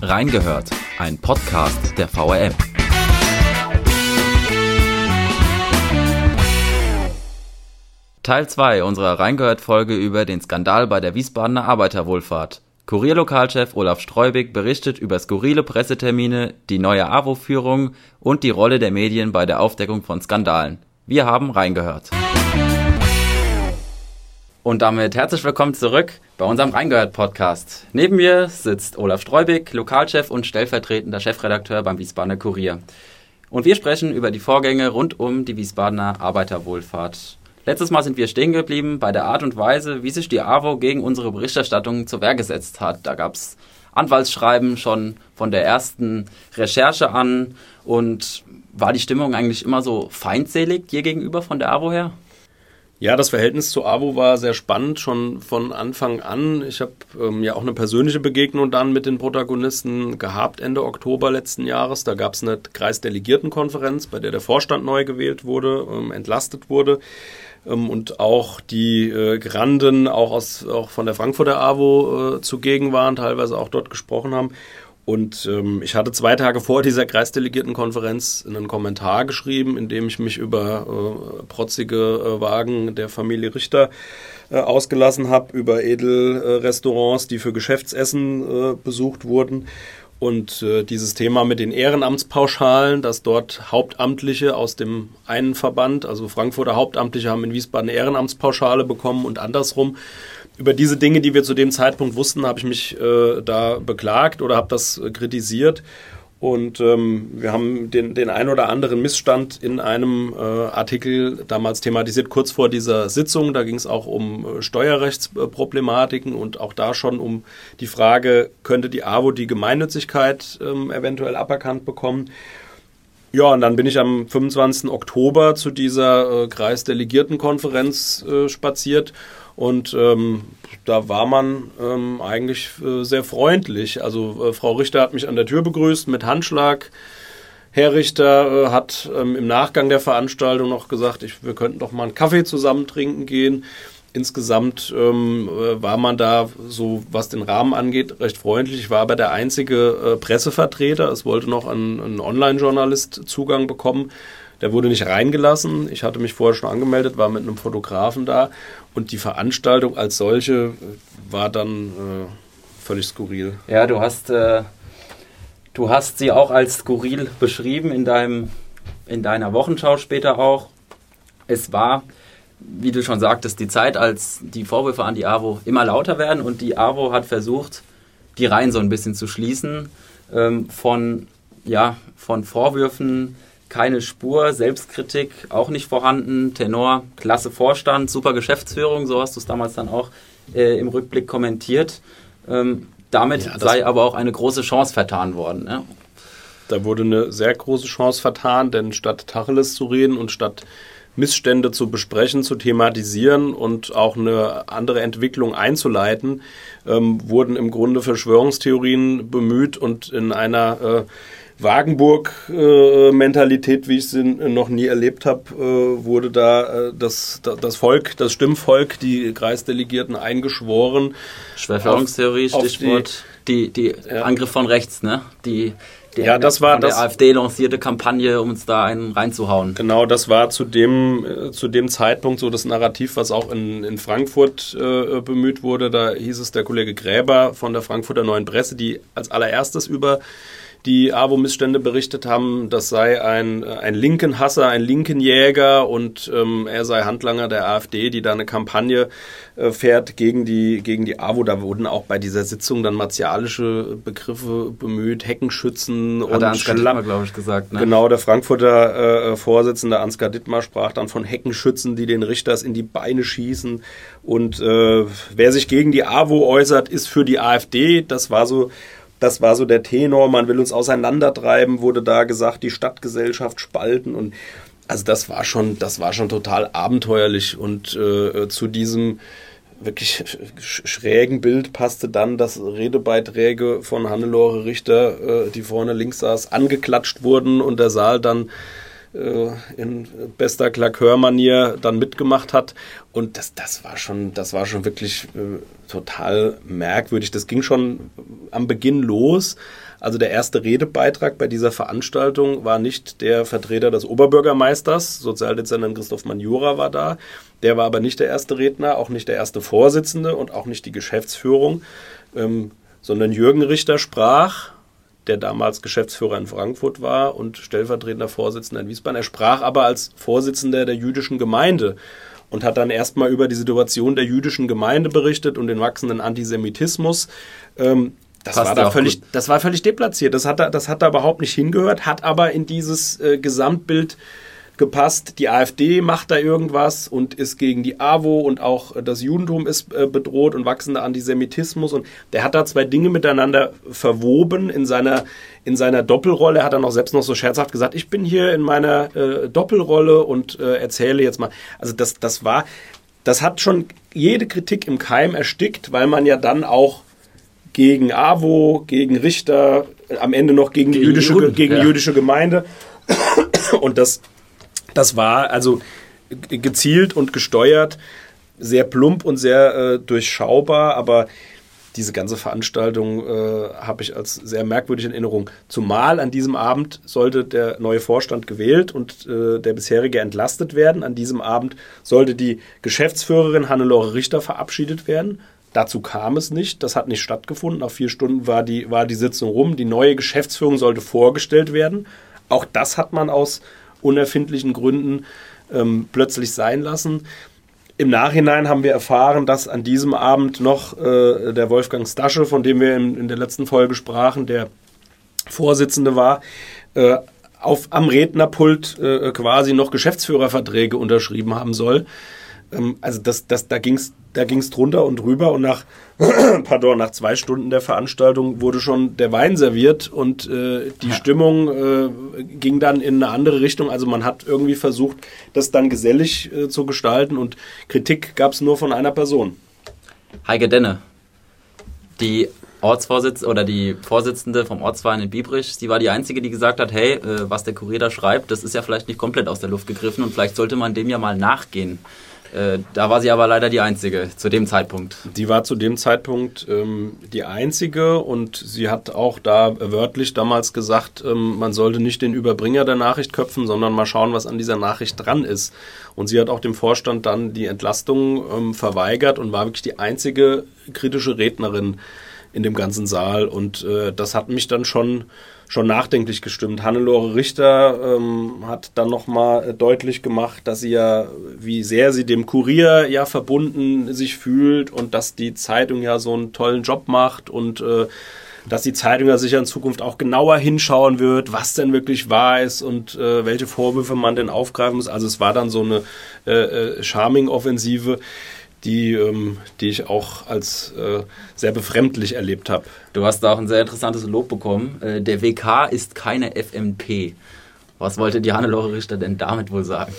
Reingehört, ein Podcast der VRM. Teil 2 unserer Reingehört-Folge über den Skandal bei der Wiesbadener Arbeiterwohlfahrt. Kurierlokalchef Olaf Streubig berichtet über skurrile Pressetermine, die neue AWO-Führung und die Rolle der Medien bei der Aufdeckung von Skandalen. Wir haben reingehört. Und damit herzlich willkommen zurück bei unserem Reingehört-Podcast. Neben mir sitzt Olaf Streubig, Lokalchef und stellvertretender Chefredakteur beim Wiesbadener Kurier. Und wir sprechen über die Vorgänge rund um die Wiesbadener Arbeiterwohlfahrt. Letztes Mal sind wir stehen geblieben bei der Art und Weise, wie sich die AWO gegen unsere Berichterstattung zur Wehr gesetzt hat. Da gab es Anwaltsschreiben schon von der ersten Recherche an. Und war die Stimmung eigentlich immer so feindselig dir gegenüber von der AWO her? Ja, das Verhältnis zu AWO war sehr spannend, schon von Anfang an. Ich habe ähm, ja auch eine persönliche Begegnung dann mit den Protagonisten gehabt, Ende Oktober letzten Jahres. Da gab es eine Kreisdelegiertenkonferenz, bei der der Vorstand neu gewählt wurde, ähm, entlastet wurde. Ähm, und auch die äh, Granden, auch, aus, auch von der Frankfurter AWO äh, zugegen waren, teilweise auch dort gesprochen haben. Und ähm, ich hatte zwei Tage vor dieser Kreisdelegiertenkonferenz einen Kommentar geschrieben, in dem ich mich über äh, protzige äh, Wagen der Familie Richter äh, ausgelassen habe, über Edelrestaurants, die für Geschäftsessen äh, besucht wurden. Und äh, dieses Thema mit den Ehrenamtspauschalen, dass dort Hauptamtliche aus dem einen Verband, also Frankfurter Hauptamtliche haben in Wiesbaden eine Ehrenamtspauschale bekommen und andersrum über diese Dinge, die wir zu dem Zeitpunkt wussten, habe ich mich äh, da beklagt oder habe das äh, kritisiert. Und ähm, wir haben den, den ein oder anderen Missstand in einem äh, Artikel damals thematisiert, kurz vor dieser Sitzung. Da ging es auch um äh, Steuerrechtsproblematiken und auch da schon um die Frage, könnte die AWO die Gemeinnützigkeit ähm, eventuell aberkannt bekommen? Ja, und dann bin ich am 25. Oktober zu dieser äh, Kreisdelegiertenkonferenz äh, spaziert und ähm, da war man ähm, eigentlich äh, sehr freundlich. Also äh, Frau Richter hat mich an der Tür begrüßt mit Handschlag. Herr Richter äh, hat ähm, im Nachgang der Veranstaltung noch gesagt, ich, wir könnten doch mal einen Kaffee zusammen trinken gehen. Insgesamt ähm, äh, war man da, so was den Rahmen angeht, recht freundlich. Ich war aber der einzige äh, Pressevertreter. Es wollte noch ein, ein Online-Journalist Zugang bekommen. Der wurde nicht reingelassen. Ich hatte mich vorher schon angemeldet, war mit einem Fotografen da. Und die Veranstaltung als solche äh, war dann äh, völlig skurril. Ja, du hast, äh, du hast sie auch als skurril beschrieben in, deinem, in deiner Wochenschau später auch. Es war, wie du schon sagtest, die Zeit, als die Vorwürfe an die AWO immer lauter werden und die AWO hat versucht, die Reihen so ein bisschen zu schließen ähm, von, ja, von Vorwürfen keine Spur, Selbstkritik auch nicht vorhanden, Tenor, klasse Vorstand, super Geschäftsführung, so hast du es damals dann auch äh, im Rückblick kommentiert. Ähm, damit ja, sei aber auch eine große Chance vertan worden. Ne? Da wurde eine sehr große Chance vertan, denn statt Tacheles zu reden und statt Missstände zu besprechen, zu thematisieren und auch eine andere Entwicklung einzuleiten, ähm, wurden im Grunde Verschwörungstheorien bemüht und in einer äh, Wagenburg-Mentalität, wie ich sie noch nie erlebt habe, äh, wurde da äh, das, das Volk, das Stimmvolk, die Kreisdelegierten eingeschworen. Verschwörungstheorie, Stichwort. Die, die, die ja. Angriff von rechts, ne? Die, die ja, das war das, der AfD lancierte Kampagne, um uns da einen reinzuhauen. Genau, das war zu dem, äh, zu dem Zeitpunkt so das Narrativ, was auch in, in Frankfurt äh, bemüht wurde. Da hieß es der Kollege Gräber von der Frankfurter Neuen Presse, die als allererstes über die AWO-Missstände berichtet haben, das sei ein, ein linken Hasser, ein linken Jäger und ähm, er sei Handlanger der AfD, die da eine Kampagne äh, fährt gegen die, gegen die AWO. Da wurden auch bei dieser Sitzung dann martialische Begriffe bemüht, Heckenschützen Hat und Ansgar Dittmar, glaube ich, gesagt. Ne? Genau, der Frankfurter äh, Vorsitzende Ansgar Dittmar sprach dann von Heckenschützen, die den Richters in die Beine schießen. Und äh, wer sich gegen die AWO äußert, ist für die AfD. Das war so das war so der Tenor, man will uns auseinandertreiben, wurde da gesagt, die Stadtgesellschaft spalten und also das war schon, das war schon total abenteuerlich und äh, zu diesem wirklich schrägen Bild passte dann, dass Redebeiträge von Hannelore Richter, äh, die vorne links saß, angeklatscht wurden und der Saal dann in bester Klakör-Manier dann mitgemacht hat. Und das, das war schon, das war schon wirklich äh, total merkwürdig. Das ging schon am Beginn los. Also der erste Redebeitrag bei dieser Veranstaltung war nicht der Vertreter des Oberbürgermeisters, Sozialdezernent Christoph Manjura war da. Der war aber nicht der erste Redner, auch nicht der erste Vorsitzende und auch nicht die Geschäftsführung, ähm, sondern Jürgen Richter sprach der damals Geschäftsführer in Frankfurt war und stellvertretender Vorsitzender in Wiesbaden. Er sprach aber als Vorsitzender der jüdischen Gemeinde und hat dann erstmal über die Situation der jüdischen Gemeinde berichtet und den wachsenden Antisemitismus. Ähm, das war, da völlig, das war völlig deplatziert. Das hat, da, das hat da überhaupt nicht hingehört, hat aber in dieses äh, Gesamtbild gepasst. Die AfD macht da irgendwas und ist gegen die AWO und auch das Judentum ist äh, bedroht und wachsender Antisemitismus. Und der hat da zwei Dinge miteinander verwoben in seiner, in seiner Doppelrolle. Er hat dann auch selbst noch so scherzhaft gesagt, ich bin hier in meiner äh, Doppelrolle und äh, erzähle jetzt mal. Also das, das war, das hat schon jede Kritik im Keim erstickt, weil man ja dann auch gegen AWO, gegen Richter, am Ende noch gegen, gegen die jüdische, Juden, gegen ja. jüdische Gemeinde. Und das das war also gezielt und gesteuert, sehr plump und sehr äh, durchschaubar, aber diese ganze Veranstaltung äh, habe ich als sehr merkwürdig in Erinnerung. Zumal an diesem Abend sollte der neue Vorstand gewählt und äh, der bisherige entlastet werden. An diesem Abend sollte die Geschäftsführerin Hannelore Richter verabschiedet werden. Dazu kam es nicht, das hat nicht stattgefunden. Nach vier Stunden war die, war die Sitzung rum. Die neue Geschäftsführung sollte vorgestellt werden. Auch das hat man aus unerfindlichen Gründen ähm, plötzlich sein lassen. Im Nachhinein haben wir erfahren, dass an diesem Abend noch äh, der Wolfgang Stasche, von dem wir in, in, der letzten Folge sprachen, der Vorsitzende war, äh, auf, am Rednerpult äh, quasi noch Geschäftsführerverträge unterschrieben haben soll. Ähm, also das, das, da ging es da ging's drunter und drüber und nach, pardon, nach zwei Stunden der Veranstaltung wurde schon der Wein serviert und äh, die ja. Stimmung äh, ging dann in eine andere Richtung. Also man hat irgendwie versucht, das dann gesellig äh, zu gestalten und Kritik gab es nur von einer Person. Heike Denne, die Ortsvorsitzende oder die Vorsitzende vom Ortsverein in Biebrich, sie war die Einzige, die gesagt hat, hey, äh, was der Kurier da schreibt, das ist ja vielleicht nicht komplett aus der Luft gegriffen und vielleicht sollte man dem ja mal nachgehen. Äh, da war sie aber leider die Einzige zu dem Zeitpunkt. Die war zu dem Zeitpunkt ähm, die Einzige und sie hat auch da wörtlich damals gesagt, ähm, man sollte nicht den Überbringer der Nachricht köpfen, sondern mal schauen, was an dieser Nachricht dran ist. Und sie hat auch dem Vorstand dann die Entlastung ähm, verweigert und war wirklich die einzige kritische Rednerin in dem ganzen Saal. Und äh, das hat mich dann schon schon nachdenklich gestimmt. Hannelore Richter ähm, hat dann nochmal deutlich gemacht, dass sie ja, wie sehr sie dem Kurier ja verbunden sich fühlt und dass die Zeitung ja so einen tollen Job macht und äh, dass die Zeitung ja sicher in Zukunft auch genauer hinschauen wird, was denn wirklich wahr ist und äh, welche Vorwürfe man denn aufgreifen muss. Also es war dann so eine äh, äh, Charming-Offensive die, ähm, die ich auch als äh, sehr befremdlich erlebt habe. Du hast da auch ein sehr interessantes Lob bekommen. Äh, der WK ist keine FMP. Was wollte die Hannelore Richter denn damit wohl sagen?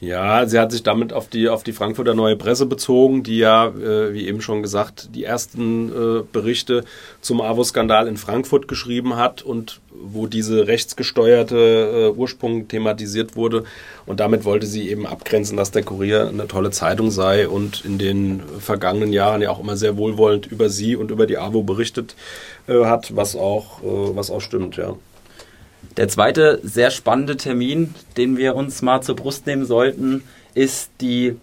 Ja, sie hat sich damit auf die, auf die Frankfurter Neue Presse bezogen, die ja, äh, wie eben schon gesagt, die ersten äh, Berichte zum AWO-Skandal in Frankfurt geschrieben hat und wo diese rechtsgesteuerte äh, Ursprung thematisiert wurde. Und damit wollte sie eben abgrenzen, dass der Kurier eine tolle Zeitung sei und in den vergangenen Jahren ja auch immer sehr wohlwollend über sie und über die AWO berichtet äh, hat, was auch, äh, was auch stimmt, ja. Der zweite sehr spannende Termin, den wir uns mal zur Brust nehmen sollten, ist die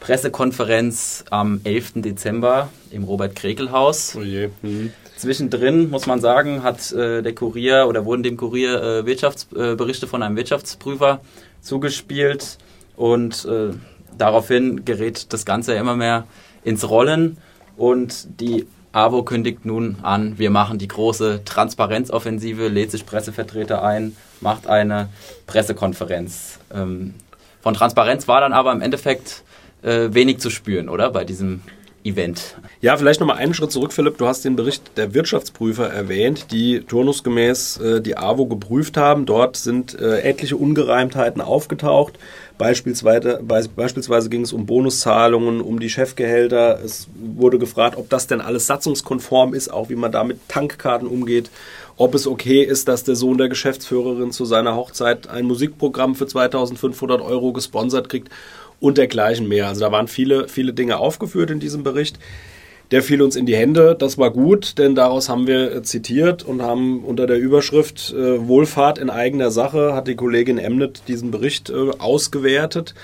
Pressekonferenz am 11. Dezember im Robert-Krekel-Haus. Oh je. Mhm. Zwischendrin, muss man sagen, hat äh, der Kurier oder wurden dem Kurier äh, Wirtschaftsberichte äh, von einem Wirtschaftsprüfer zugespielt und äh, daraufhin gerät das Ganze immer mehr ins Rollen und die AWO kündigt nun an, wir machen die große Transparenzoffensive, lädt sich Pressevertreter ein, macht eine Pressekonferenz. Ähm, von Transparenz war dann aber im Endeffekt äh, wenig zu spüren, oder? Bei diesem Event. Ja, vielleicht nochmal einen Schritt zurück, Philipp. Du hast den Bericht der Wirtschaftsprüfer erwähnt, die turnusgemäß äh, die AWO geprüft haben. Dort sind äh, etliche Ungereimtheiten aufgetaucht. Beispielsweise, beispielsweise ging es um Bonuszahlungen, um die Chefgehälter. Es wurde gefragt, ob das denn alles satzungskonform ist, auch wie man da mit Tankkarten umgeht. Ob es okay ist, dass der Sohn der Geschäftsführerin zu seiner Hochzeit ein Musikprogramm für 2500 Euro gesponsert kriegt und dergleichen mehr. Also da waren viele, viele Dinge aufgeführt in diesem Bericht. Der fiel uns in die Hände, das war gut, denn daraus haben wir äh, zitiert und haben unter der Überschrift äh, Wohlfahrt in eigener Sache hat die Kollegin Emnet diesen Bericht äh, ausgewertet.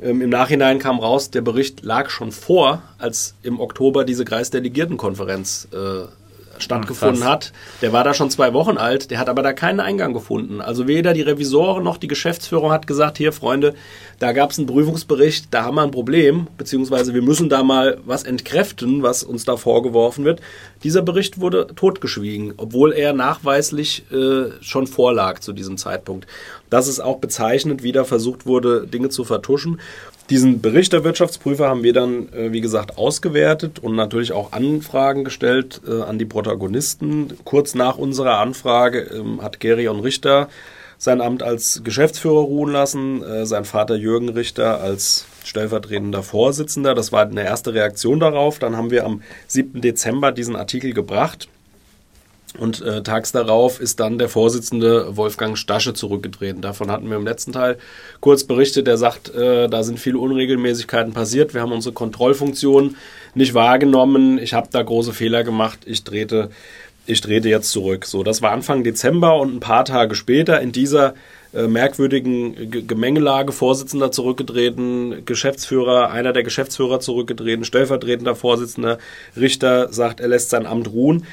Ähm, Im Nachhinein kam raus, der Bericht lag schon vor, als im Oktober diese Kreisdelegiertenkonferenz äh, stattgefunden Ach, hat. Der war da schon zwei Wochen alt, der hat aber da keinen Eingang gefunden. Also weder die Revisoren noch die Geschäftsführung hat gesagt, hier Freunde, da gab es einen Prüfungsbericht, da haben wir ein Problem, beziehungsweise wir müssen da mal was entkräften, was uns da vorgeworfen wird. Dieser Bericht wurde totgeschwiegen, obwohl er nachweislich äh, schon vorlag zu diesem Zeitpunkt. Das ist auch bezeichnend, wie da versucht wurde, Dinge zu vertuschen. Diesen Bericht der Wirtschaftsprüfer haben wir dann, äh, wie gesagt, ausgewertet und natürlich auch Anfragen gestellt äh, an die Protagonisten. Kurz nach unserer Anfrage ähm, hat Gerion Richter sein Amt als Geschäftsführer ruhen lassen, äh, sein Vater Jürgen Richter als stellvertretender Vorsitzender. Das war eine erste Reaktion darauf. Dann haben wir am 7. Dezember diesen Artikel gebracht und äh, tags darauf ist dann der Vorsitzende Wolfgang Stasche zurückgetreten. Davon hatten wir im letzten Teil kurz berichtet. Er sagt, äh, da sind viele Unregelmäßigkeiten passiert. Wir haben unsere Kontrollfunktion nicht wahrgenommen. Ich habe da große Fehler gemacht. Ich drehte, ich drehte jetzt zurück. So, das war Anfang Dezember und ein paar Tage später in dieser äh, merkwürdigen Gemengelage Vorsitzender zurückgetreten, Geschäftsführer, einer der Geschäftsführer zurückgetreten, stellvertretender Vorsitzender, Richter sagt, er lässt sein Amt ruhen.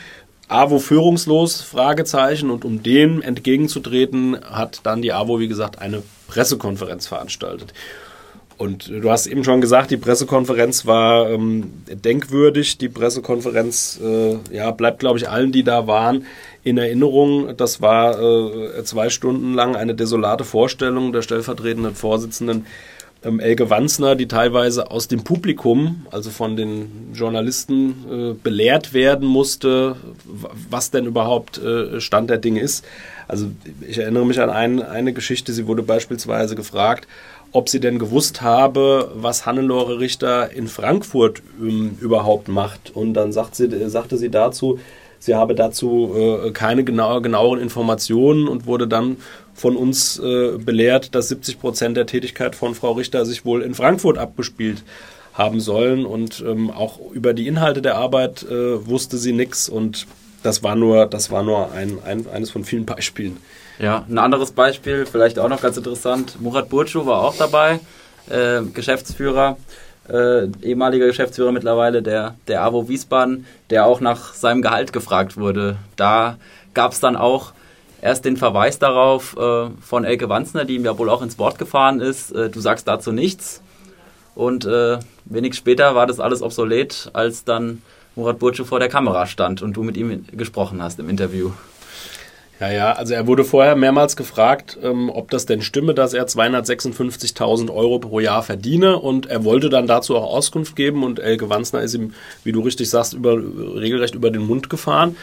AWO führungslos? Fragezeichen. Und um dem entgegenzutreten, hat dann die AWO, wie gesagt, eine Pressekonferenz veranstaltet. Und du hast eben schon gesagt, die Pressekonferenz war ähm, denkwürdig. Die Pressekonferenz äh, ja, bleibt, glaube ich, allen, die da waren, in Erinnerung. Das war äh, zwei Stunden lang eine desolate Vorstellung der stellvertretenden Vorsitzenden ähm, Elke Wanzner, die teilweise aus dem Publikum, also von den Journalisten, äh, belehrt werden musste, was denn überhaupt äh, Stand der Dinge ist. Also ich erinnere mich an ein, eine Geschichte, sie wurde beispielsweise gefragt, ob sie denn gewusst habe, was Hannelore Richter in Frankfurt ähm, überhaupt macht. Und dann sagt sie, sagte sie dazu, sie habe dazu äh, keine genau, genaueren Informationen und wurde dann von uns äh, belehrt, dass 70 Prozent der Tätigkeit von Frau Richter sich wohl in Frankfurt abgespielt haben sollen und ähm, auch über die Inhalte der Arbeit äh, wusste sie nichts und das war nur, das war nur ein, ein, eines von vielen Beispielen. Ja, ein anderes Beispiel, vielleicht auch noch ganz interessant, Murat Burcu war auch dabei, äh, Geschäftsführer, äh, ehemaliger Geschäftsführer mittlerweile der, der AWO Wiesbaden, der auch nach seinem Gehalt gefragt wurde. Da gab es dann auch erst den Verweis darauf äh, von Elke Wanzner, die ihm ja wohl auch ins Wort gefahren ist, äh, du sagst dazu nichts. Und äh, wenig später war das alles obsolet, als dann Murat Burcu vor der Kamera stand und du mit ihm gesprochen hast im Interview. Ja, ja, also er wurde vorher mehrmals gefragt, ähm, ob das denn stimme, dass er 256.000 Euro pro Jahr verdiene und er wollte dann dazu auch Auskunft geben und Elke Wanzner ist ihm, wie du richtig sagst, über, regelrecht über den Mund gefahren.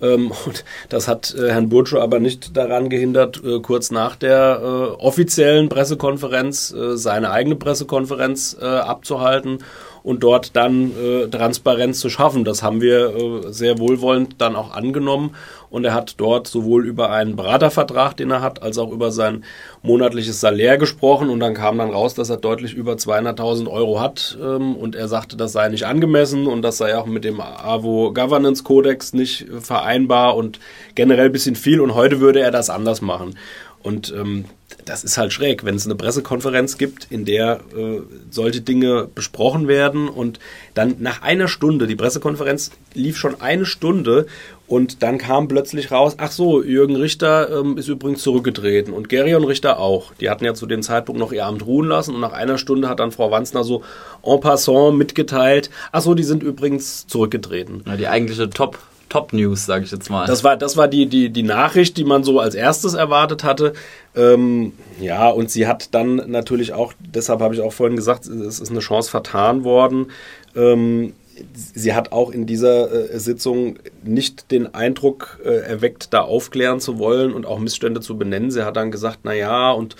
Ähm, und das hat äh, Herrn Burtschow aber nicht daran gehindert, äh, kurz nach der äh, offiziellen Pressekonferenz äh, seine eigene Pressekonferenz äh, abzuhalten und dort dann äh, Transparenz zu schaffen. Das haben wir äh, sehr wohlwollend dann auch angenommen und er hat dort sowohl über einen Beratervertrag, den er hat, als auch über sein monatliches Salär gesprochen. Und dann kam dann raus, dass er deutlich über 200.000 Euro hat. Ähm, und er sagte, das sei nicht angemessen und das sei auch mit dem AWO Governance Codex nicht vereinbar und generell bisschen viel. Und heute würde er das anders machen. Und ähm, das ist halt schräg, wenn es eine Pressekonferenz gibt, in der äh, solche Dinge besprochen werden und dann nach einer Stunde, die Pressekonferenz lief schon eine Stunde und dann kam plötzlich raus, ach so, Jürgen Richter ähm, ist übrigens zurückgetreten und Gerion Richter auch. Die hatten ja zu dem Zeitpunkt noch ihr Amt ruhen lassen und nach einer Stunde hat dann Frau Wanzner so en passant mitgeteilt, ach so, die sind übrigens zurückgetreten. Ja, die eigentliche Top- Top News, sage ich jetzt mal. Das war, das war die, die, die Nachricht, die man so als erstes erwartet hatte. Ähm, ja, und sie hat dann natürlich auch, deshalb habe ich auch vorhin gesagt, es ist eine Chance vertan worden. Ähm, sie hat auch in dieser äh, Sitzung nicht den Eindruck äh, erweckt, da aufklären zu wollen und auch Missstände zu benennen. Sie hat dann gesagt, na ja, und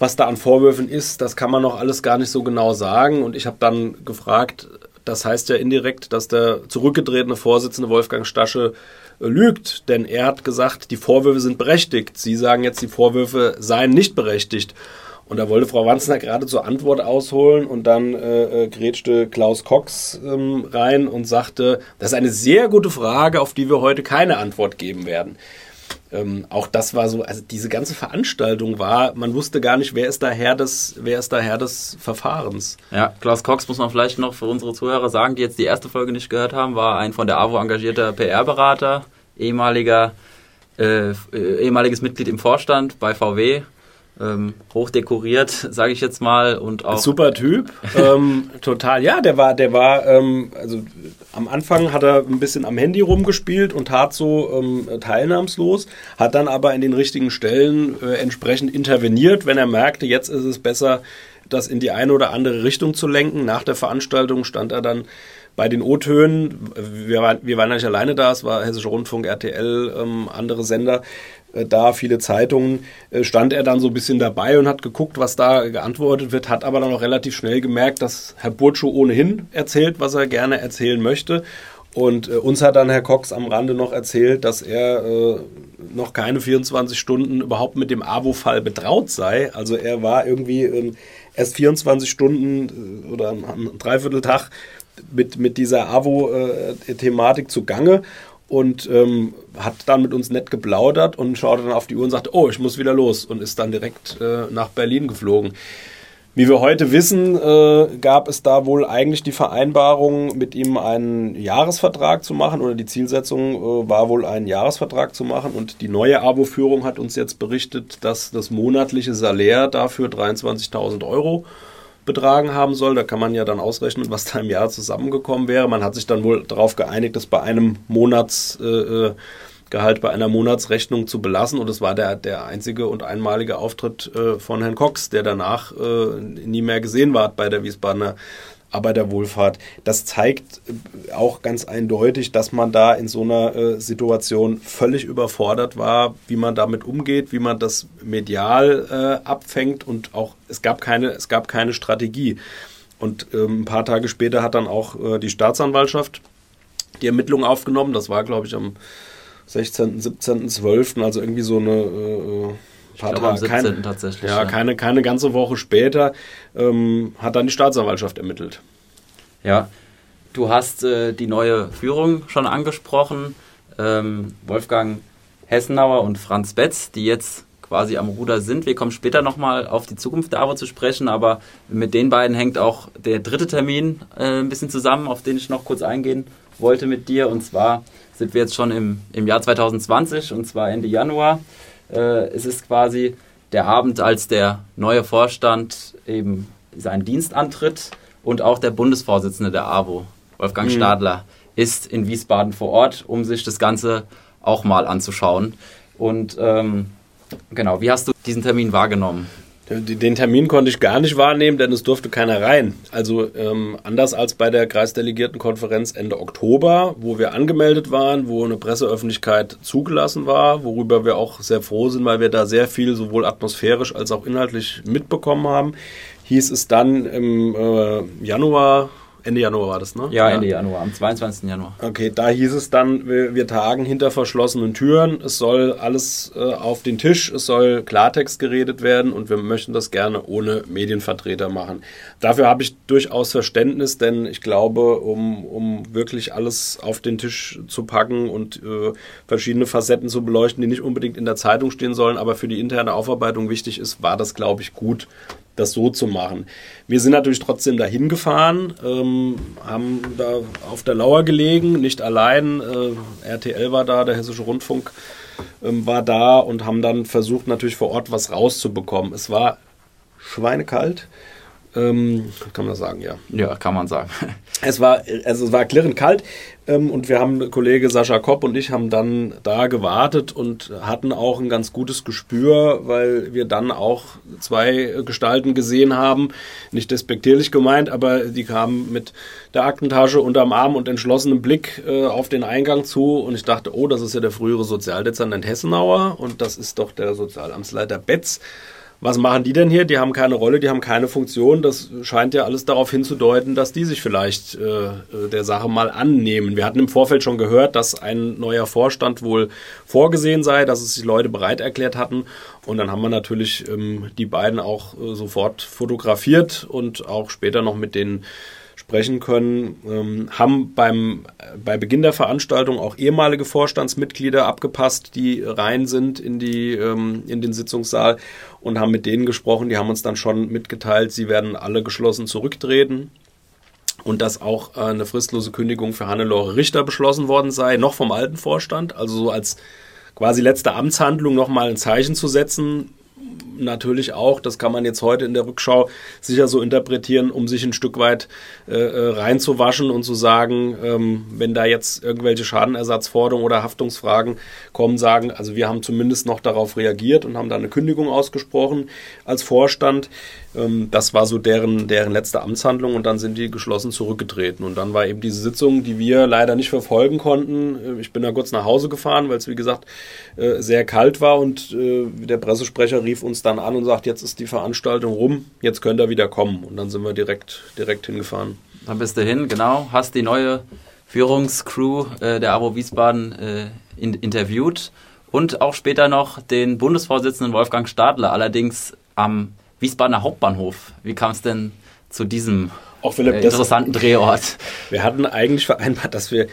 was da an Vorwürfen ist, das kann man noch alles gar nicht so genau sagen. Und ich habe dann gefragt, das heißt ja indirekt, dass der zurückgetretene Vorsitzende Wolfgang Stasche äh, lügt, denn er hat gesagt, die Vorwürfe sind berechtigt. Sie sagen jetzt, die Vorwürfe seien nicht berechtigt. Und da wollte Frau Wanzner gerade zur Antwort ausholen und dann äh, äh, grätschte Klaus Cox ähm, rein und sagte, das ist eine sehr gute Frage, auf die wir heute keine Antwort geben werden. Ähm, auch das war so, also diese ganze Veranstaltung war, man wusste gar nicht, wer ist da Herr des, wer ist da Herr des Verfahrens. Ja, Klaus Cox muss man vielleicht noch für unsere Zuhörer sagen, die jetzt die erste Folge nicht gehört haben, war ein von der AWO engagierter PR-Berater, ehemaliger, äh, ehemaliges Mitglied im Vorstand bei VW, ähm, hochdekoriert, sage ich jetzt mal und auch super Typ, ähm, total. Ja, der war, der war, ähm, also am Anfang hat er ein bisschen am Handy rumgespielt und tat so ähm, teilnahmslos, hat dann aber in den richtigen Stellen äh, entsprechend interveniert, wenn er merkte, jetzt ist es besser, das in die eine oder andere Richtung zu lenken. Nach der Veranstaltung stand er dann bei den O-Tönen, wir, waren, wir waren nicht alleine da, es war Hessischer Rundfunk, RTL, ähm, andere Sender, da, viele Zeitungen, äh, stand er dann so ein bisschen dabei und hat geguckt, was da geantwortet wird, hat aber dann auch relativ schnell gemerkt, dass Herr Burtschuh ohnehin erzählt, was er gerne erzählen möchte. Und äh, uns hat dann Herr Cox am Rande noch erzählt, dass er äh, noch keine 24 Stunden überhaupt mit dem AWO-Fall betraut sei. Also er war irgendwie ähm, erst 24 Stunden äh, oder ein Dreivierteltag mit, mit dieser AWO-Thematik zugange und ähm, hat dann mit uns nett geplaudert und schaute dann auf die Uhr und sagte, oh, ich muss wieder los und ist dann direkt äh, nach Berlin geflogen. Wie wir heute wissen, äh, gab es da wohl eigentlich die Vereinbarung, mit ihm einen Jahresvertrag zu machen oder die Zielsetzung äh, war wohl einen Jahresvertrag zu machen und die neue Abo-Führung hat uns jetzt berichtet, dass das monatliche Salär dafür 23.000 Euro betragen haben soll. Da kann man ja dann ausrechnen, was da im Jahr zusammengekommen wäre. Man hat sich dann wohl darauf geeinigt, das bei einem Monatsgehalt, äh, bei einer Monatsrechnung zu belassen. Und es war der, der einzige und einmalige Auftritt äh, von Herrn Cox, der danach äh, nie mehr gesehen war bei der Wiesbadener Arbeiterwohlfahrt. Das zeigt äh, auch ganz eindeutig, dass man da in so einer äh, Situation völlig überfordert war, wie man damit umgeht, wie man das medial äh, abfängt und auch es gab keine, es gab keine Strategie. Und ähm, ein paar Tage später hat dann auch äh, die Staatsanwaltschaft die Ermittlungen aufgenommen. Das war, glaube ich, am 16., 17., 12., also irgendwie so eine äh, äh ich glaube, am 17. Keine, tatsächlich. Ja, ja, Keine, keine ganze Woche später ähm, hat dann die Staatsanwaltschaft ermittelt. Ja, du hast äh, die neue Führung schon angesprochen. Ähm, Wolfgang Hessenauer und Franz Betz, die jetzt quasi am Ruder sind. Wir kommen später nochmal auf die Zukunft der AWO zu sprechen, aber mit den beiden hängt auch der dritte Termin äh, ein bisschen zusammen, auf den ich noch kurz eingehen wollte mit dir. Und zwar sind wir jetzt schon im, im Jahr 2020 und zwar Ende Januar. Äh, es ist quasi der Abend, als der neue Vorstand eben seinen Dienst antritt und auch der Bundesvorsitzende der AWO, Wolfgang mhm. Stadler, ist in Wiesbaden vor Ort, um sich das Ganze auch mal anzuschauen. Und ähm, genau, wie hast du diesen Termin wahrgenommen? Den Termin konnte ich gar nicht wahrnehmen, denn es durfte keiner rein. Also ähm, anders als bei der Kreisdelegiertenkonferenz Ende Oktober, wo wir angemeldet waren, wo eine Presseöffentlichkeit zugelassen war, worüber wir auch sehr froh sind, weil wir da sehr viel sowohl atmosphärisch als auch inhaltlich mitbekommen haben, hieß es dann im äh, Januar Ende Januar war das, ne? Ja, Ende ja. Januar, am 22. Januar. Okay, da hieß es dann, wir, wir tagen hinter verschlossenen Türen, es soll alles äh, auf den Tisch, es soll Klartext geredet werden und wir möchten das gerne ohne Medienvertreter machen. Dafür habe ich durchaus Verständnis, denn ich glaube, um, um wirklich alles auf den Tisch zu packen und äh, verschiedene Facetten zu beleuchten, die nicht unbedingt in der Zeitung stehen sollen, aber für die interne Aufarbeitung wichtig ist, war das, glaube ich, gut, das so zu machen. Wir sind natürlich trotzdem dahin gefahren, ähm, haben da auf der Lauer gelegen, nicht allein. Äh, RTL war da, der Hessische Rundfunk ähm, war da und haben dann versucht, natürlich vor Ort was rauszubekommen. Es war schweinekalt. Ähm, kann man das sagen, ja. Ja, kann man sagen. Es war, also es war klirrend kalt. Ähm, und wir haben, Kollege Sascha Kopp und ich haben dann da gewartet und hatten auch ein ganz gutes Gespür, weil wir dann auch zwei Gestalten gesehen haben. Nicht despektierlich gemeint, aber die kamen mit der Aktentasche unterm Arm und entschlossenem Blick äh, auf den Eingang zu. Und ich dachte, oh, das ist ja der frühere Sozialdezernent Hessenauer und das ist doch der Sozialamtsleiter Betz was machen die denn hier? Die haben keine Rolle, die haben keine Funktion. Das scheint ja alles darauf hinzudeuten, dass die sich vielleicht äh, äh, der Sache mal annehmen. Wir hatten im Vorfeld schon gehört, dass ein neuer Vorstand wohl vorgesehen sei, dass es sich Leute bereit erklärt hatten. Und dann haben wir natürlich ähm, die beiden auch äh, sofort fotografiert und auch später noch mit den sprechen können, ähm, haben beim, bei Beginn der Veranstaltung auch ehemalige Vorstandsmitglieder abgepasst, die rein sind in, die, ähm, in den Sitzungssaal und haben mit denen gesprochen. Die haben uns dann schon mitgeteilt, sie werden alle geschlossen zurücktreten und dass auch äh, eine fristlose Kündigung für Hannelore Richter beschlossen worden sei, noch vom alten Vorstand, also so als quasi letzte Amtshandlung nochmal ein Zeichen zu setzen, natürlich auch, das kann man jetzt heute in der Rückschau sicher so interpretieren, um sich ein Stück weit äh, äh, reinzuwaschen und zu sagen, ähm, wenn da jetzt irgendwelche Schadenersatzforderungen oder Haftungsfragen kommen, sagen, also wir haben zumindest noch darauf reagiert und haben da eine Kündigung ausgesprochen als Vorstand. Ähm, das war so deren, deren letzte Amtshandlung und dann sind die geschlossen zurückgetreten. Und dann war eben diese Sitzung, die wir leider nicht verfolgen konnten. Äh, ich bin da kurz nach Hause gefahren, weil es wie gesagt äh, sehr kalt war und äh, der Pressesprecher rief uns dann an und sagt, jetzt ist die Veranstaltung rum, jetzt könnt ihr wieder kommen. Und dann sind wir direkt, direkt hingefahren. Dann bist du hin, genau, hast die neue Führungscrew äh, der AWO Wiesbaden in, interviewt und auch später noch den Bundesvorsitzenden Wolfgang Stadler, allerdings am Wiesbadener Hauptbahnhof. Wie kam es denn zu diesem auch Philipp, äh, interessanten das, Drehort? Wir hatten eigentlich vereinbart, dass wir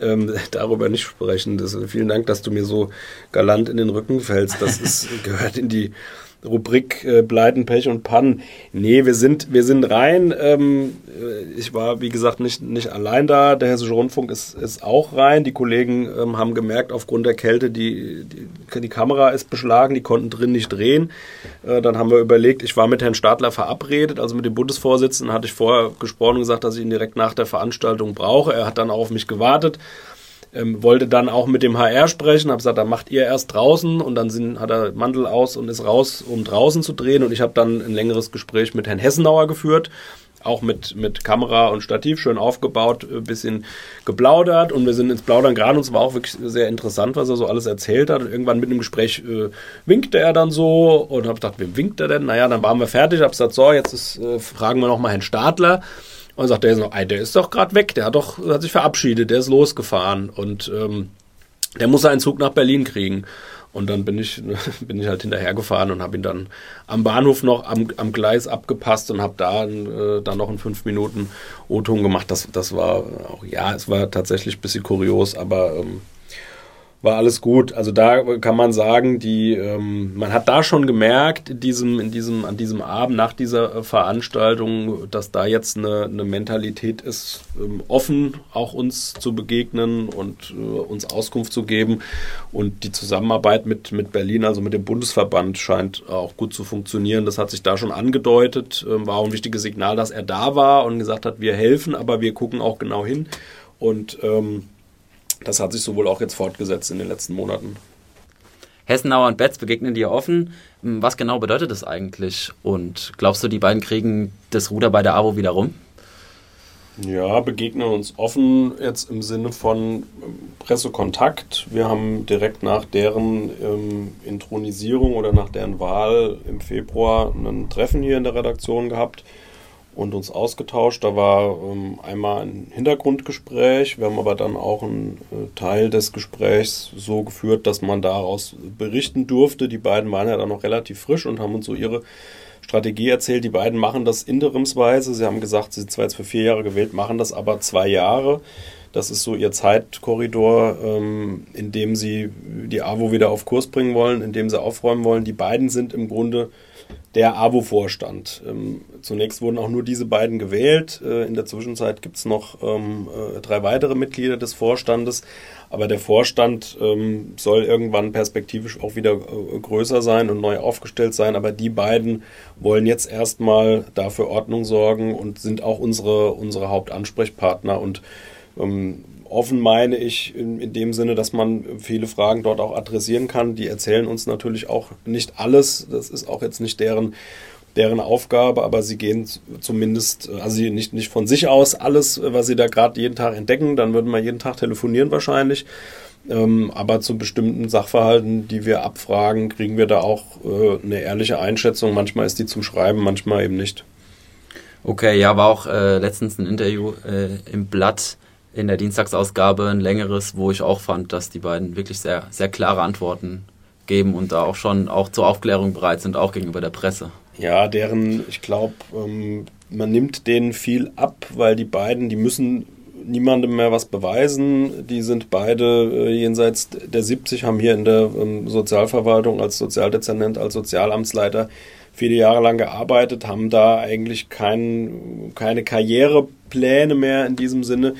ähm, darüber nicht sprechen. Das, vielen Dank, dass du mir so galant in den Rücken fällst. Das ist, gehört in die Rubrik äh, Pleiten, Pech und Pannen. Nee, wir sind, wir sind rein. Ähm, äh, ich war, wie gesagt, nicht, nicht allein da. Der Hessische Rundfunk ist, ist auch rein. Die Kollegen ähm, haben gemerkt, aufgrund der Kälte, die, die, die, Kamera ist beschlagen, die konnten drin nicht drehen. Äh, dann haben wir überlegt, ich war mit Herrn Stadler verabredet, also mit dem Bundesvorsitzenden hatte ich vorher gesprochen und gesagt, dass ich ihn direkt nach der Veranstaltung brauche. Er hat dann auch auf mich gewartet ähm, wollte dann auch mit dem HR sprechen, habe gesagt, dann macht ihr erst draußen und dann sind, hat er Mantel aus und ist raus, um draußen zu drehen. Und ich habe dann ein längeres Gespräch mit Herrn Hessenauer geführt, auch mit, mit Kamera und Stativ schön aufgebaut, ein bisschen geplaudert und wir sind ins Plaudern gerade und es war auch wirklich sehr interessant, was er so alles erzählt hat. Und irgendwann mit dem Gespräch äh, winkte er dann so und habe gedacht, wem winkt er denn? Naja, dann waren wir fertig, habe gesagt, so, jetzt ist, äh, fragen wir nochmal Herrn Stadler. Und sagt der, der ist doch gerade weg, der hat doch hat sich verabschiedet, der ist losgefahren und ähm, der muss seinen Zug nach Berlin kriegen. Und dann bin ich, bin ich halt hinterhergefahren und habe ihn dann am Bahnhof noch am, am Gleis abgepasst und habe da äh, dann noch in fünf Minuten O-Ton gemacht. Das, das war auch, ja, es war tatsächlich ein bisschen kurios, aber ähm, war alles gut. Also da kann man sagen, die, ähm, man hat da schon gemerkt, in diesem, in diesem, an diesem Abend nach dieser äh, Veranstaltung, dass da jetzt eine, eine Mentalität ist, ähm, offen auch uns zu begegnen und äh, uns Auskunft zu geben. Und die Zusammenarbeit mit, mit Berlin, also mit dem Bundesverband, scheint auch gut zu funktionieren. Das hat sich da schon angedeutet. Ähm, war auch ein wichtiges Signal, dass er da war und gesagt hat, wir helfen, aber wir gucken auch genau hin. Und ähm, das hat sich sowohl auch jetzt fortgesetzt in den letzten Monaten. Hessenauer und Betz begegnen dir offen. Was genau bedeutet das eigentlich? Und glaubst du, die beiden kriegen das Ruder bei der AWO wieder rum? Ja, begegnen uns offen jetzt im Sinne von ähm, Pressekontakt. Wir haben direkt nach deren ähm, Intronisierung oder nach deren Wahl im Februar ein Treffen hier in der Redaktion gehabt und uns ausgetauscht. Da war ähm, einmal ein Hintergrundgespräch. Wir haben aber dann auch einen äh, Teil des Gesprächs so geführt, dass man daraus berichten durfte. Die beiden waren ja dann noch relativ frisch und haben uns so ihre Strategie erzählt. Die beiden machen das interimsweise. Sie haben gesagt, sie sind zwar jetzt für vier Jahre gewählt, machen das aber zwei Jahre. Das ist so ihr Zeitkorridor, ähm, in dem sie die AWO wieder auf Kurs bringen wollen, in dem sie aufräumen wollen. Die beiden sind im Grunde der AWO-Vorstand. Ähm, zunächst wurden auch nur diese beiden gewählt. Äh, in der Zwischenzeit gibt es noch ähm, äh, drei weitere Mitglieder des Vorstandes. Aber der Vorstand ähm, soll irgendwann perspektivisch auch wieder äh, größer sein und neu aufgestellt sein. Aber die beiden wollen jetzt erstmal dafür Ordnung sorgen und sind auch unsere, unsere Hauptansprechpartner. Und Ähm, offen meine ich in, in, dem Sinne, dass man viele Fragen dort auch adressieren kann. Die erzählen uns natürlich auch nicht alles. Das ist auch jetzt nicht deren, deren Aufgabe, aber sie gehen zumindest, also sie nicht, nicht von sich aus alles, was sie da gerade jeden Tag entdecken. Dann würden wir jeden Tag telefonieren wahrscheinlich. Ähm, aber zu bestimmten Sachverhalten, die wir abfragen, kriegen wir da auch äh, eine ehrliche Einschätzung. Manchmal ist die zum Schreiben, manchmal eben nicht. Okay, ja, war auch äh, letztens ein Interview äh, im Blatt in der Dienstagsausgabe, ein längeres, wo ich auch fand, dass die beiden wirklich sehr, sehr klare Antworten geben und da auch schon auch zur Aufklärung bereit sind, auch gegenüber der Presse. Ja, deren, ich glaube, ähm, man nimmt denen viel ab, weil die beiden, die müssen niemandem mehr was beweisen. Die sind beide äh, jenseits der 70, haben hier in der ähm, Sozialverwaltung als Sozialdezernent, als Sozialamtsleiter viele Jahre lang gearbeitet, haben da eigentlich kein, keine Karrierepläne mehr in diesem Sinne.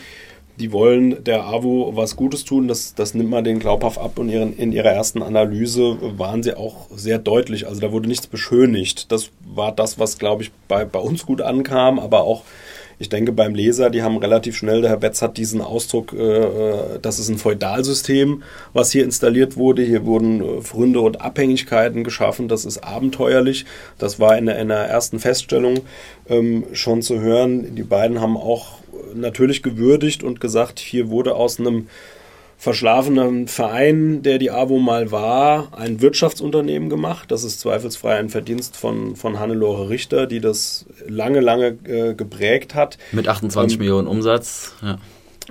Die wollen der AWO was Gutes tun, das, das nimmt man denen glaubhaft ab und ihren, in ihrer ersten Analyse waren sie auch sehr deutlich. Also da wurde nichts beschönigt. Das war das, was, glaube ich, bei, bei uns gut ankam, aber auch ich denke beim Leser, die haben relativ schnell, der Herr Betz hat diesen Ausdruck, äh, äh, das ist ein Feudalsystem, was hier installiert wurde. Hier wurden äh, Fründe und Abhängigkeiten geschaffen. Das ist abenteuerlich. Das war in der, in der ersten Feststellung ähm, schon zu hören. Die beiden haben auch natürlich gewürdigt und gesagt, hier wurde aus einem verschlafenen Verein, der die AWO mal war, ein Wirtschaftsunternehmen gemacht. Das ist zweifelsfrei ein Verdienst von, von Hannelore Richter, die das lange, lange äh, geprägt hat. Mit 28 ähm, Millionen Umsatz. Ja.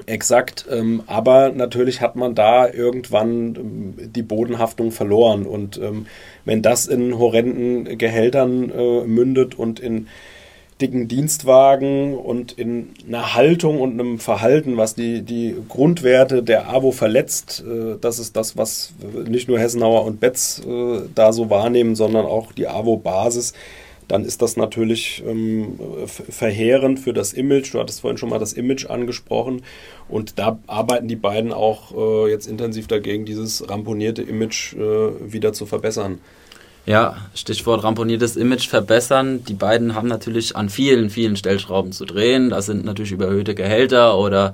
Exakt, ähm, aber natürlich hat man da irgendwann ähm, die Bodenhaftung verloren. Und ähm, wenn das in horrenden Gehältern äh, mündet und in dicken Dienstwagen und in einer Haltung und einem Verhalten, was die, die Grundwerte der AWO verletzt. Äh, das ist das, was nicht nur Hessenauer und Betz äh, da so wahrnehmen, sondern auch die AWO-Basis. Dann ist das natürlich ähm, verheerend für das Image. Du hattest vorhin schon mal das Image angesprochen. Und da arbeiten die beiden auch äh, jetzt intensiv dagegen, dieses ramponierte Image äh, wieder zu verbessern. Ja, Stichwort ramponiertes Image verbessern. Die beiden haben natürlich an vielen, vielen Stellschrauben zu drehen. Das sind natürlich überhöhte Gehälter oder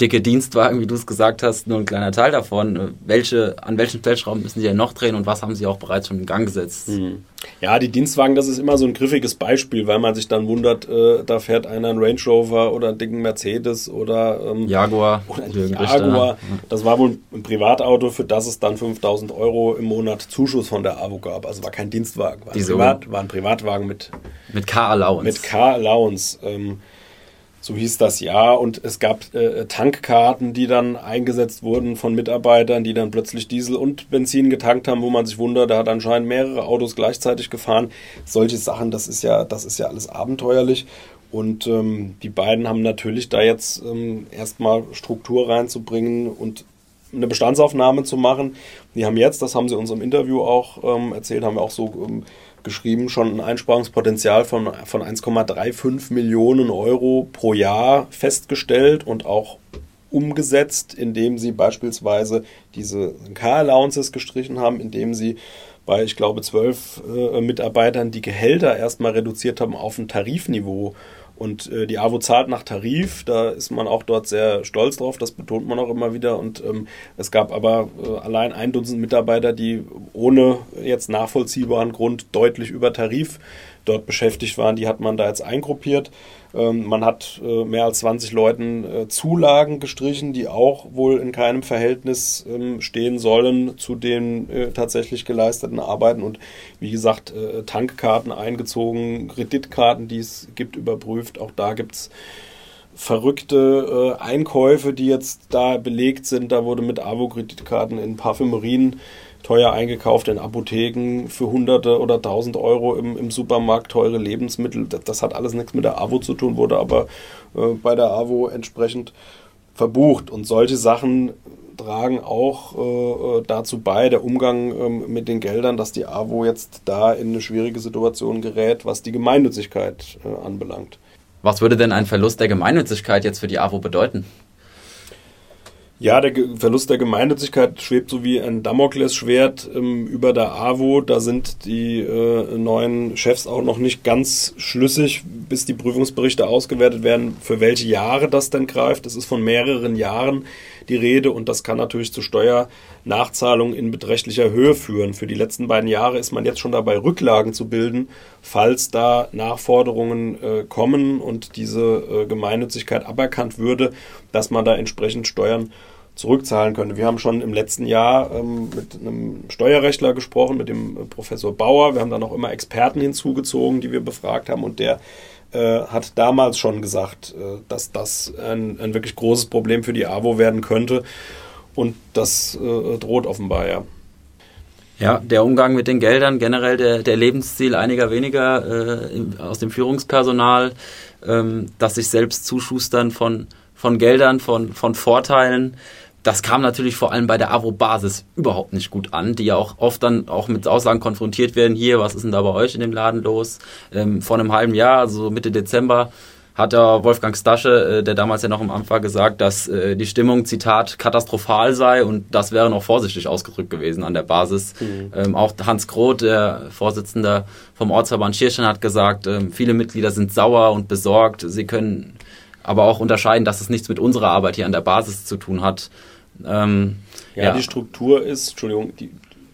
dicke Dienstwagen, wie du es gesagt hast, nur ein kleiner Teil davon. Welche, an welchen Stellschrauben müssen sie ja noch drehen und was haben sie auch bereits schon in Gang gesetzt? Mhm. Ja, die Dienstwagen, das ist immer so ein griffiges Beispiel, weil man sich dann wundert, äh, da fährt einer einen Range Rover oder einen dicken Mercedes oder ähm, Jaguar. Oder ein Jaguar. Das war wohl ein Privatauto, für das es dann 5000 Euro im Monat Zuschuss von der AWO gab. Also war kein Dienstwagen, war, ein, Privat, war ein Privatwagen mit, mit Car-Allowance. Mit Car-Allowance. Ähm, so hieß das ja. Und es gab äh, Tankkarten, die dann eingesetzt wurden von Mitarbeitern, die dann plötzlich Diesel und Benzin getankt haben, wo man sich wundert, da hat anscheinend mehrere Autos gleichzeitig gefahren. Solche Sachen, das ist ja, das ist ja alles abenteuerlich. Und ähm, die beiden haben natürlich da jetzt ähm, erstmal Struktur reinzubringen und eine Bestandsaufnahme zu machen. Die haben jetzt, das haben sie uns im Interview auch ähm, erzählt, haben wir auch so ähm, geschrieben, schon ein Einsparungspotenzial von, von 1,35 Millionen Euro pro Jahr festgestellt und auch umgesetzt, indem sie beispielsweise diese Car-Allowances gestrichen haben, indem sie bei, ich glaube, zwölf äh, Mitarbeitern die Gehälter erstmal reduziert haben auf ein Tarifniveau und äh, die AWO zahlt nach Tarif, da ist man auch dort sehr stolz drauf, das betont man auch immer wieder. Und ähm, es gab aber äh, allein ein Dutzend Mitarbeiter, die ohne jetzt nachvollziehbaren Grund deutlich über Tarif dort beschäftigt waren, die hat man da jetzt eingruppiert. Ähm, man hat äh, mehr als 20 Leuten äh, Zulagen gestrichen, die auch wohl in keinem Verhältnis ähm, stehen sollen zu den äh, tatsächlich geleisteten Arbeiten. Und wie gesagt, Tankkarten eingezogen, Kreditkarten, die es gibt, überprüft. Auch da gibt es verrückte Einkäufe, die jetzt da belegt sind. Da wurde mit Avo-Kreditkarten in Parfümerien teuer eingekauft in Apotheken für Hunderte oder Tausend Euro im, im Supermarkt, teure Lebensmittel. Das, das, hat alles nichts mit der AWO zu tun, wurde aber äh, bei der AWO entsprechend verbucht. Und solche Sachen tragen auch äh, dazu bei, der Umgang ähm, mit den Geldern, dass die AWO jetzt da in eine schwierige Situation gerät, was die Gemeinnützigkeit äh, anbelangt. Was würde denn ein Verlust der Gemeinnützigkeit jetzt für die AWO bedeuten? Ja, der Verlust der Gemeinnützigkeit schwebt so wie ein Damoklesschwert ähm, über der AWO. Da sind die äh, neuen Chefs auch noch nicht ganz schlüssig, bis die Prüfungsberichte ausgewertet werden, für welche Jahre das denn greift. Es ist von mehreren Jahren die Rede und das kann natürlich zu Steuernachzahlungen in beträchtlicher Höhe führen. Für die letzten beiden Jahre ist man jetzt schon dabei, Rücklagen zu bilden, falls da Nachforderungen äh, kommen und diese äh, Gemeinnützigkeit aberkannt würde, dass man da entsprechend Steuern zurückzahlen könnte. Wir haben schon im letzten Jahr ähm, mit einem Steuerrechtler gesprochen, mit dem äh, Professor Bauer. Wir haben dann auch immer Experten hinzugezogen, die wir befragt haben und der äh, hat damals schon gesagt, äh, dass das ein, ein, wirklich großes Problem für die AWO werden könnte und das äh, droht offenbar, ja. Ja, der Umgang mit den Geldern, generell der, der Lebensstil einiger weniger äh, aus dem Führungspersonal, ähm, dass sich selbst zuschustern von, von Geldern, von, von Vorteilen, das kam natürlich vor allem bei der AWO-Basis überhaupt nicht gut an, die ja auch oft dann auch mit Aussagen konfrontiert werden, hier, was ist denn da bei euch in dem Laden los? Ähm, vor einem halben Jahr, also Mitte Dezember, hat der Wolfgang Stasche, äh, der damals ja noch im Amt war, gesagt, dass äh, die Stimmung, Zitat, katastrophal sei und das wäre noch vorsichtig ausgedrückt gewesen an der Basis. Mhm. Ähm, auch Hans Groth, der Vorsitzende vom Ortsverband Schirchen, hat gesagt, ähm, viele Mitglieder sind sauer und besorgt, sie können aber auch unterscheiden, dass es nichts mit unserer Arbeit hier an der Basis zu tun hat. Ähm, ja, ja, die Struktur ist, Entschuldigung, die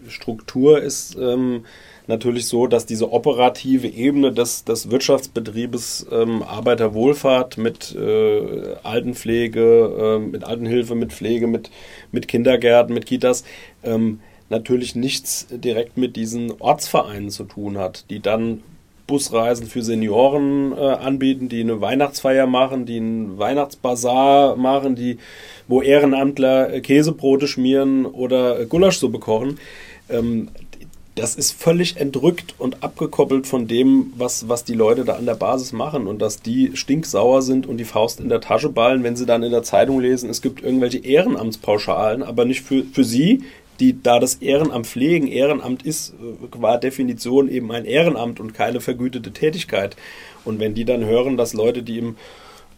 Struktur ist ähm, natürlich so, dass diese operative Ebene des, des Wirtschaftsbetriebes ähm, Arbeiterwohlfahrt mit äh, Altenpflege, äh, mit Altenhilfe, mit Pflege, mit, mit Kindergärten, mit Kitas, ähm, natürlich nichts direkt mit diesen Ortsvereinen zu tun hat, die dann Busreisen für Senioren äh, anbieten, die eine Weihnachtsfeier machen, die einen Weihnachtsbazar machen, die, wo Ehrenamtler äh, Käsebrote schmieren oder äh, Gulaschsuppe kochen. Ähm, das ist völlig entrückt und abgekoppelt von dem, was, was die Leute da an der Basis machen und dass die stinksauer sind und die Faust in der Tasche ballen, wenn sie dann in der Zeitung lesen, es gibt irgendwelche Ehrenamtspauschalen, aber nicht für, für sie, die da das Ehrenamt pflegen. Ehrenamt ist äh, qua Definition eben ein Ehrenamt und keine vergütete Tätigkeit. Und wenn die dann hören, dass Leute, die im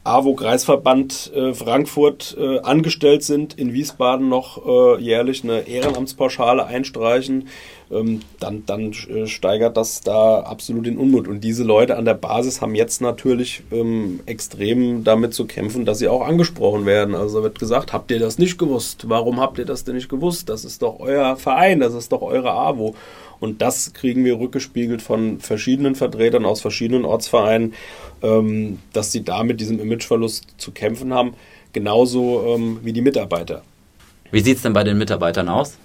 AWO-Kreisverband äh, Frankfurt äh, angestellt sind, in Wiesbaden noch äh, jährlich eine Ehrenamtspauschale einstreichen, ähm, dann, dann äh, steigert das da absolut den Unmut. Und diese Leute an der Basis haben jetzt natürlich ähm, extrem damit zu kämpfen, dass sie auch angesprochen werden. Also wird gesagt, habt ihr das nicht gewusst? Warum habt ihr das denn nicht gewusst? Das ist doch euer Verein, das ist doch eure AWO. Und das kriegen wir rückgespiegelt von verschiedenen Vertretern aus verschiedenen Ortsvereinen, ähm, dass sie da mit diesem Imageverlust zu kämpfen haben, genauso ähm, wie die Mitarbeiter. Wie sieht es denn bei den Mitarbeitern aus?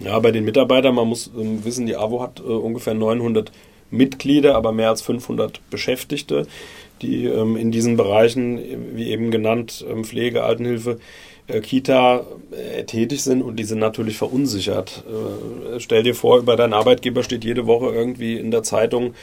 Ja, bei den Mitarbeitern, man muss ähm, wissen, die AWO hat äh, ungefähr 900 Mitglieder, aber mehr als 500 Beschäftigte, die ähm, in diesen Bereichen, wie eben genannt, ähm, Pflege, Altenhilfe, Kita äh, tätig sind und die sind natürlich verunsichert. Äh, stell dir vor, über deinen Arbeitgeber steht jede Woche irgendwie in der Zeitung, äh,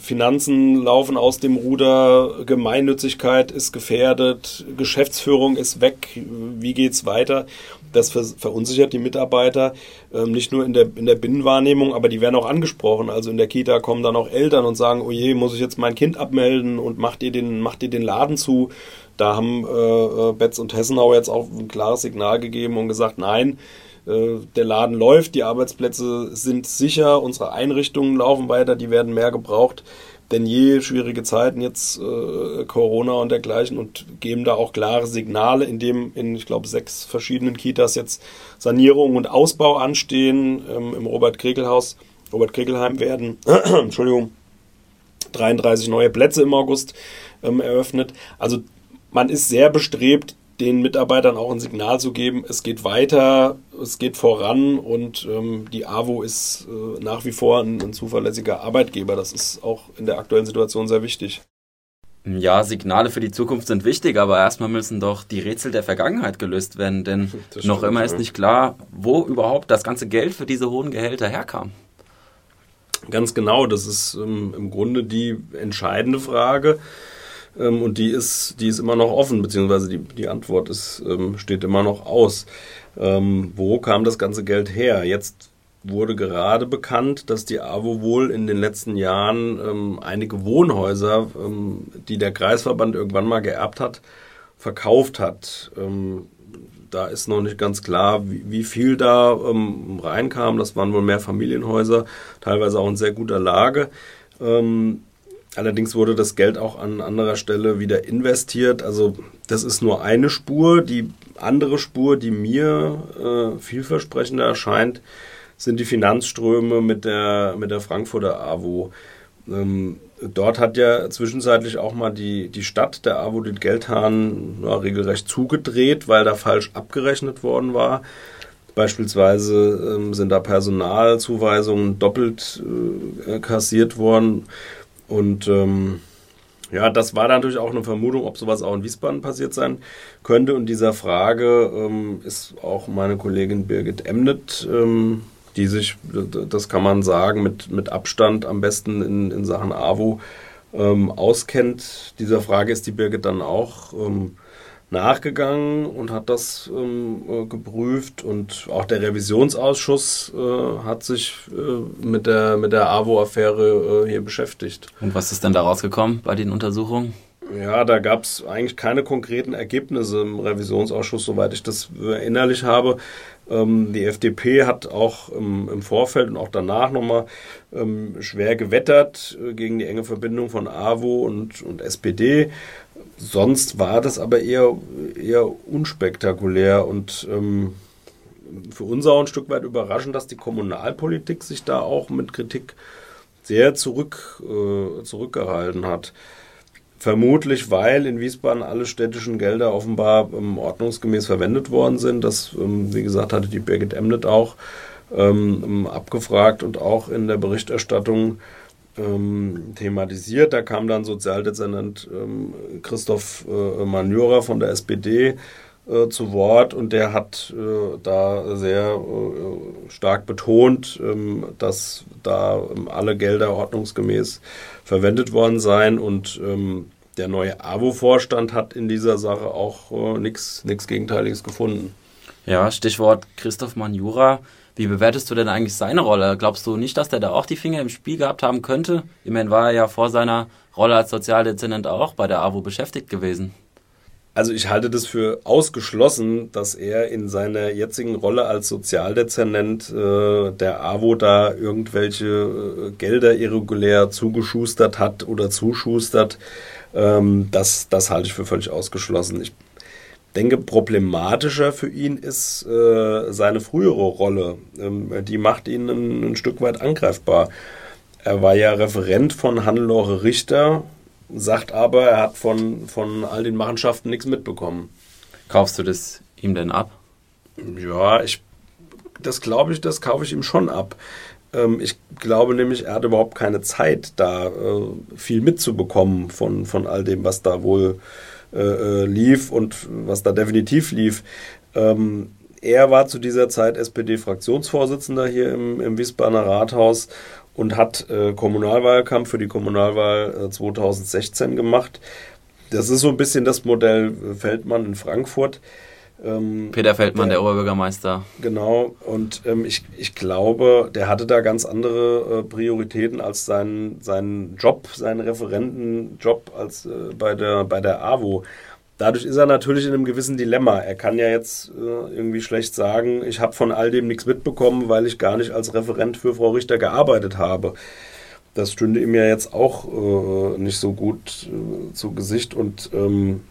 Finanzen laufen aus dem Ruder, Gemeinnützigkeit ist gefährdet, Geschäftsführung ist weg, wie geht's weiter? Das verunsichert die Mitarbeiter ähm, nicht nur in der, in der Binnenwahrnehmung, aber die werden auch angesprochen. Also in der Kita kommen dann auch Eltern und sagen, oh je, muss ich jetzt mein Kind abmelden und macht ihr den, macht ihr den Laden zu? Da haben äh, äh, Betz und Hessenau jetzt auch ein klares Signal gegeben und gesagt, nein, äh, der Laden läuft, die Arbeitsplätze sind sicher, unsere Einrichtungen laufen weiter, die werden mehr gebraucht denn je schwierige Zeiten jetzt äh, Corona und dergleichen und geben da auch klare Signale, indem in, ich glaube, sechs verschiedenen Kitas jetzt Sanierung und Ausbau anstehen. Ähm, Im Robert-Krekel-Haus, Robert-Krekelheim werden, Entschuldigung, 33 neue Plätze im August ähm, eröffnet. Also man ist sehr bestrebt, den Mitarbeitern auch ein Signal zu geben, es geht weiter, es geht voran und ähm, die AWO ist äh, nach wie vor ein, ein, zuverlässiger Arbeitgeber. Das ist auch in der aktuellen Situation sehr wichtig. Ja, Signale für die Zukunft sind wichtig, aber erstmal müssen doch die Rätsel der Vergangenheit gelöst werden, denn stimmt, noch immer ist nicht klar, wo überhaupt das ganze Geld für diese hohen Gehälter herkam. Ganz genau, das ist ähm, im Grunde die entscheidende Frage. Ähm, und die ist, die ist immer noch offen, beziehungsweise die, die Antwort ist, ähm, steht immer noch aus. Ähm, wo kam das ganze Geld her? Jetzt wurde gerade bekannt, dass die AWO wohl in den letzten Jahren ähm, einige Wohnhäuser, ähm, die der Kreisverband irgendwann mal geerbt hat, verkauft hat. Ähm, da ist noch nicht ganz klar, wie, wie viel da ähm, reinkam. Das waren wohl mehr Familienhäuser, teilweise auch in sehr guter Lage. Ähm, allerdings wurde das Geld auch an anderer Stelle wieder investiert. Also das ist nur eine Spur. Die andere Spur, die mir äh, vielversprechender erscheint, sind die Finanzströme mit der, mit der Frankfurter AWO. Ähm, dort hat ja zwischenzeitlich auch mal die, die Stadt, der AWO, den Geldhahn ja, regelrecht zugedreht, weil da falsch abgerechnet worden war. Beispielsweise ähm, sind da Personalzuweisungen doppelt äh, kassiert worden. Und ähm, ja, das war natürlich auch eine Vermutung, ob sowas auch in Wiesbaden passiert sein könnte. Und dieser Frage ähm, ist auch meine Kollegin Birgit Emnet ähm, die sich, das kann man sagen, mit, mit Abstand am besten in, in Sachen AWO ähm, auskennt. Dieser Frage ist die Birgit dann auch ähm, nachgegangen und hat das ähm, äh, geprüft und auch der Revisionsausschuss äh, hat sich äh, mit der, mit der AWO-Affäre äh, hier beschäftigt. Und was ist denn da rausgekommen bei den Untersuchungen? Ja, da gab es eigentlich keine konkreten Ergebnisse im Revisionsausschuss, soweit ich das erinnerlich habe. Ähm, die FDP hat auch im, im, Vorfeld und auch danach nochmal ähm, schwer gewettert äh, gegen die enge Verbindung von AWO und, und SPD. Sonst war das aber eher, eher unspektakulär und ähm, für uns auch ein Stück weit überraschend, dass die Kommunalpolitik sich da auch mit Kritik sehr zurück, äh, zurückgehalten hat. Vermutlich, weil in Wiesbaden alle städtischen Gelder offenbar ähm, ordnungsgemäß verwendet worden sind. Das, ähm, wie gesagt, hatte die Birgit Emnet auch ähm, abgefragt und auch in der Berichterstattung ähm, thematisiert. Da kam dann Sozialdezernent ähm, Christoph äh, Manjörer von der SPD äh, zu Wort und der hat äh, da sehr äh, stark betont, ähm, dass da alle Gelder ordnungsgemäß verwendet worden seien und ähm, der neue AWO-Vorstand hat in dieser Sache auch äh, nichts Gegenteiliges gefunden. Ja, Stichwort Christoph Manjura. Wie bewertest du denn eigentlich seine Rolle? Glaubst du nicht, dass der da auch die Finger im Spiel gehabt haben könnte? Immerhin war er ja vor seiner Rolle als Sozialdezernent auch bei der AWO beschäftigt gewesen. Also ich halte das für ausgeschlossen, dass er in seiner jetzigen Rolle als Sozialdezernent äh, der AWO da irgendwelche äh, Gelder irregulär zugeschustert hat oder zuschustert. Ähm, das, das halte ich für völlig ausgeschlossen. Ich denke, problematischer für ihn ist äh, seine frühere Rolle. Ähm, die macht ihn ein, ein Stück weit angreifbar. Er war ja Referent von Hannelore Richter sagt aber, er hat von, von all den Machenschaften nichts mitbekommen. Kaufst du das ihm denn ab? Ja, ich, das glaube ich, das kaufe ich ihm schon ab. Ähm, ich glaube nämlich, er hat überhaupt keine Zeit, da äh, viel mitzubekommen von, von all dem, was da wohl äh, äh lief und was da definitiv lief. Ähm, er war zu dieser Zeit SPD-Fraktionsvorsitzender hier im, im Wiesbadener Rathaus und hat äh, Kommunalwahlkampf für die Kommunalwahl äh, 2016 gemacht. Das ist so ein bisschen das Modell äh, Feldmann in Frankfurt. Ähm, Peter Feldmann, der, der, Oberbürgermeister. Genau, und ähm, ich, ich glaube, der hatte da ganz andere äh, Prioritäten als seinen, seinen Job, seinen Referentenjob als äh, bei, der, bei der AWO. Dadurch ist er natürlich in einem gewissen Dilemma. Er kann ja jetzt äh, irgendwie schlecht sagen, ich habe von all dem nichts mitbekommen, weil ich gar nicht als Referent für Frau Richter gearbeitet habe. Das stünde ihm ja jetzt auch äh, nicht so gut äh, zu Gesicht und ähm,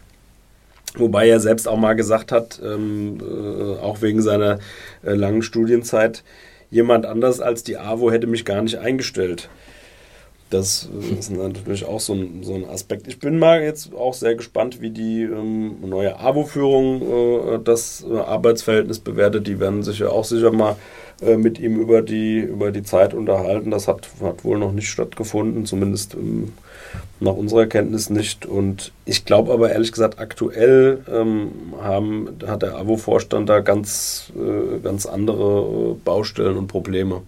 wobei er selbst auch mal gesagt hat, ähm, äh, auch wegen seiner äh, langen Studienzeit, jemand anders als die AWO hätte mich gar nicht eingestellt. Das ist natürlich auch so ein, so ein Aspekt. Ich bin mal jetzt auch sehr gespannt, wie die ähm, neue AWO-Führung äh, das äh, Arbeitsverhältnis bewertet. Die werden sich ja auch sicher mal äh, mit ihm über die, über die Zeit unterhalten. Das hat, hat wohl noch nicht stattgefunden, zumindest ähm, nach unserer Kenntnis nicht. Und ich glaube aber ehrlich gesagt, aktuell ähm, haben, hat der AWO-Vorstand da ganz, äh, ganz andere äh, Baustellen und Probleme.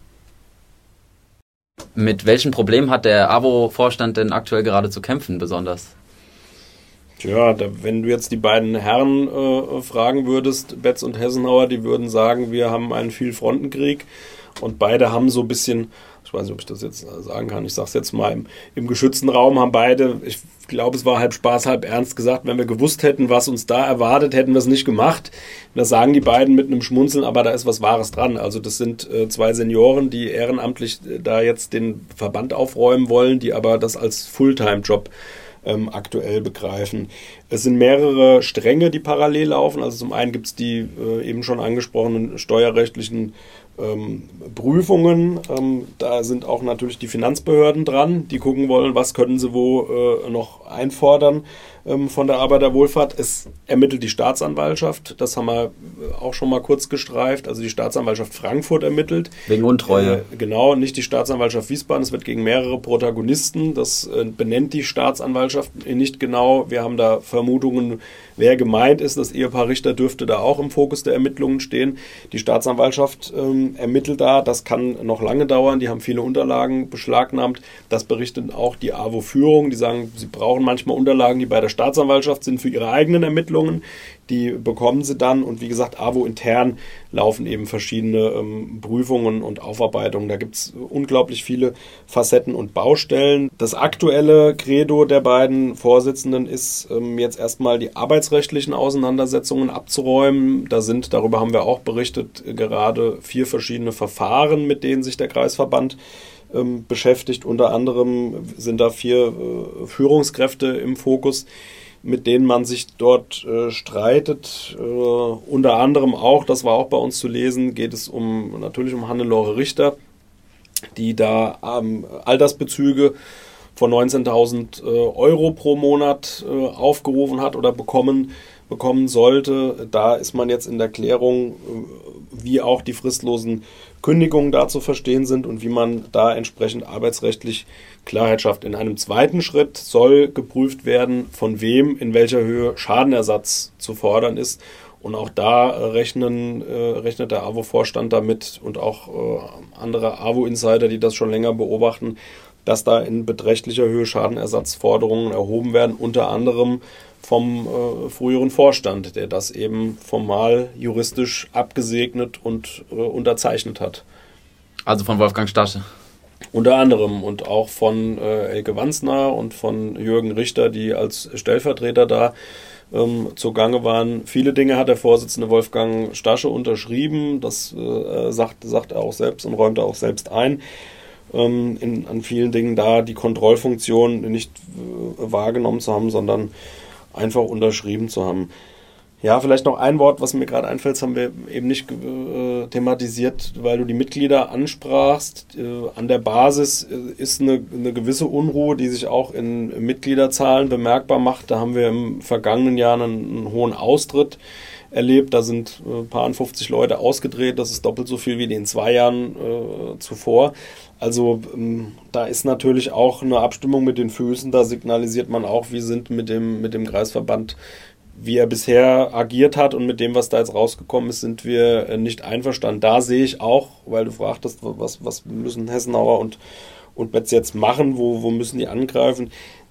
Mit welchen Problemen hat der AWO-Vorstand denn aktuell gerade zu kämpfen, besonders? Tja, da, wenn du jetzt die beiden Herren äh, fragen würdest, Betz und Hessenauer, die würden sagen, wir haben einen Vielfrontenkrieg und beide haben so ein bisschen, ich weiß nicht, ob ich das jetzt sagen kann, ich sage es jetzt mal, im, im geschützten Raum haben beide, ich glaube, es war halb Spaß, halb ernst gesagt, wenn wir gewusst hätten, was uns da erwartet, hätten wir es nicht gemacht. Das sagen die beiden mit einem Schmunzeln, aber da ist was Wahres dran. Also das sind äh, zwei Senioren, die ehrenamtlich äh, da jetzt den Verband aufräumen wollen, die aber das als Fulltime-Job ähm, aktuell begreifen. Es sind mehrere Stränge, die parallel laufen. Also zum einen gibt es die äh, eben schon angesprochenen steuerrechtlichen ähm, Prüfungen. Ähm, da sind auch natürlich die Finanzbehörden dran, die gucken wollen, was können sie wo äh, noch einfordern von der Arbeiterwohlfahrt. Es ermittelt die Staatsanwaltschaft, das haben wir äh, auch schon mal kurz gestreift. Also die Staatsanwaltschaft Frankfurt ermittelt. Wegen Untreue. Äh, genau, nicht die Staatsanwaltschaft Wiesbaden. Es wird gegen mehrere Protagonisten. Das äh, benennt die Staatsanwaltschaft nicht genau. Wir haben da Vermutungen, wer gemeint ist. Das Ehepaar Richter dürfte da auch im Fokus der Ermittlungen stehen. Die Staatsanwaltschaft ähm, ermittelt da. Das kann noch lange dauern. Die haben viele Unterlagen beschlagnahmt. Das berichtet auch die AWO-Führung. Die sagen, sie brauchen manchmal Unterlagen, die bei der Staatsanwaltschaft sind für ihre eigenen Ermittlungen. Die bekommen sie dann und wie gesagt, AWO intern laufen eben verschiedene ähm, Prüfungen und Aufarbeitungen. Da gibt es unglaublich viele Facetten und Baustellen. Das aktuelle Credo der beiden Vorsitzenden ist ähm, jetzt erstmal die arbeitsrechtlichen Auseinandersetzungen abzuräumen. Da sind, darüber haben wir auch berichtet, gerade vier verschiedene Verfahren, mit denen sich der Kreisverband ähm, beschäftigt. Unter anderem sind da vier äh, Führungskräfte im Fokus mit denen man sich dort äh, streitet. Äh, unter anderem auch, das war auch bei uns zu lesen, geht es um natürlich um Hannelore Richter, die da ähm, Altersbezüge von 19.000 äh, Euro pro Monat äh, aufgerufen hat oder bekommen bekommen sollte. Da ist man jetzt in der Klärung, äh, wie auch die fristlosen Kündigungen da zu verstehen sind und wie man da entsprechend arbeitsrechtlich Klarheit schafft. In einem zweiten Schritt soll geprüft werden, von wem in welcher Höhe Schadenersatz zu fordern ist. Und auch da rechnen, äh, rechnet der AWO-Vorstand damit und auch äh, andere AWO-Insider, die das schon länger beobachten, dass da in beträchtlicher Höhe Schadenersatzforderungen erhoben werden, unter anderem vom äh, früheren Vorstand, der das eben formal juristisch abgesegnet und äh, unterzeichnet hat. Also von Wolfgang Stasche. Unter anderem und auch von äh, Elke Wanzner und von Jürgen Richter, die als Stellvertreter da ähm, zugange waren. Viele Dinge hat der Vorsitzende Wolfgang Stasche unterschrieben. Das äh, sagt, sagt er auch selbst und räumt er auch selbst ein. Ähm, in, an vielen Dingen da die Kontrollfunktion nicht äh, wahrgenommen zu haben, sondern einfach unterschrieben zu haben. Ja, vielleicht noch ein Wort, was mir gerade einfällt, haben wir eben nicht äh, thematisiert, weil du die Mitglieder ansprachst. Äh, an der Basis äh, ist eine, eine, gewisse Unruhe, die sich auch in Mitgliederzahlen bemerkbar macht. Da haben wir im vergangenen Jahr einen, einen hohen Austritt erlebt. Da sind ein äh, paar 50 Leute ausgedreht. Das ist doppelt so viel wie in den zwei Jahren äh, zuvor. Also ähm, da ist natürlich auch eine Abstimmung mit den Füßen. Da signalisiert man auch, wir sind mit dem, mit dem Kreisverband wie er bisher agiert hat und mit dem, was da jetzt rausgekommen ist, sind wir äh, nicht einverstanden. Da sehe ich auch, weil du fragtest, was, was müssen Hessenauer und, und Betz jetzt machen, wo, wo müssen die angreifen.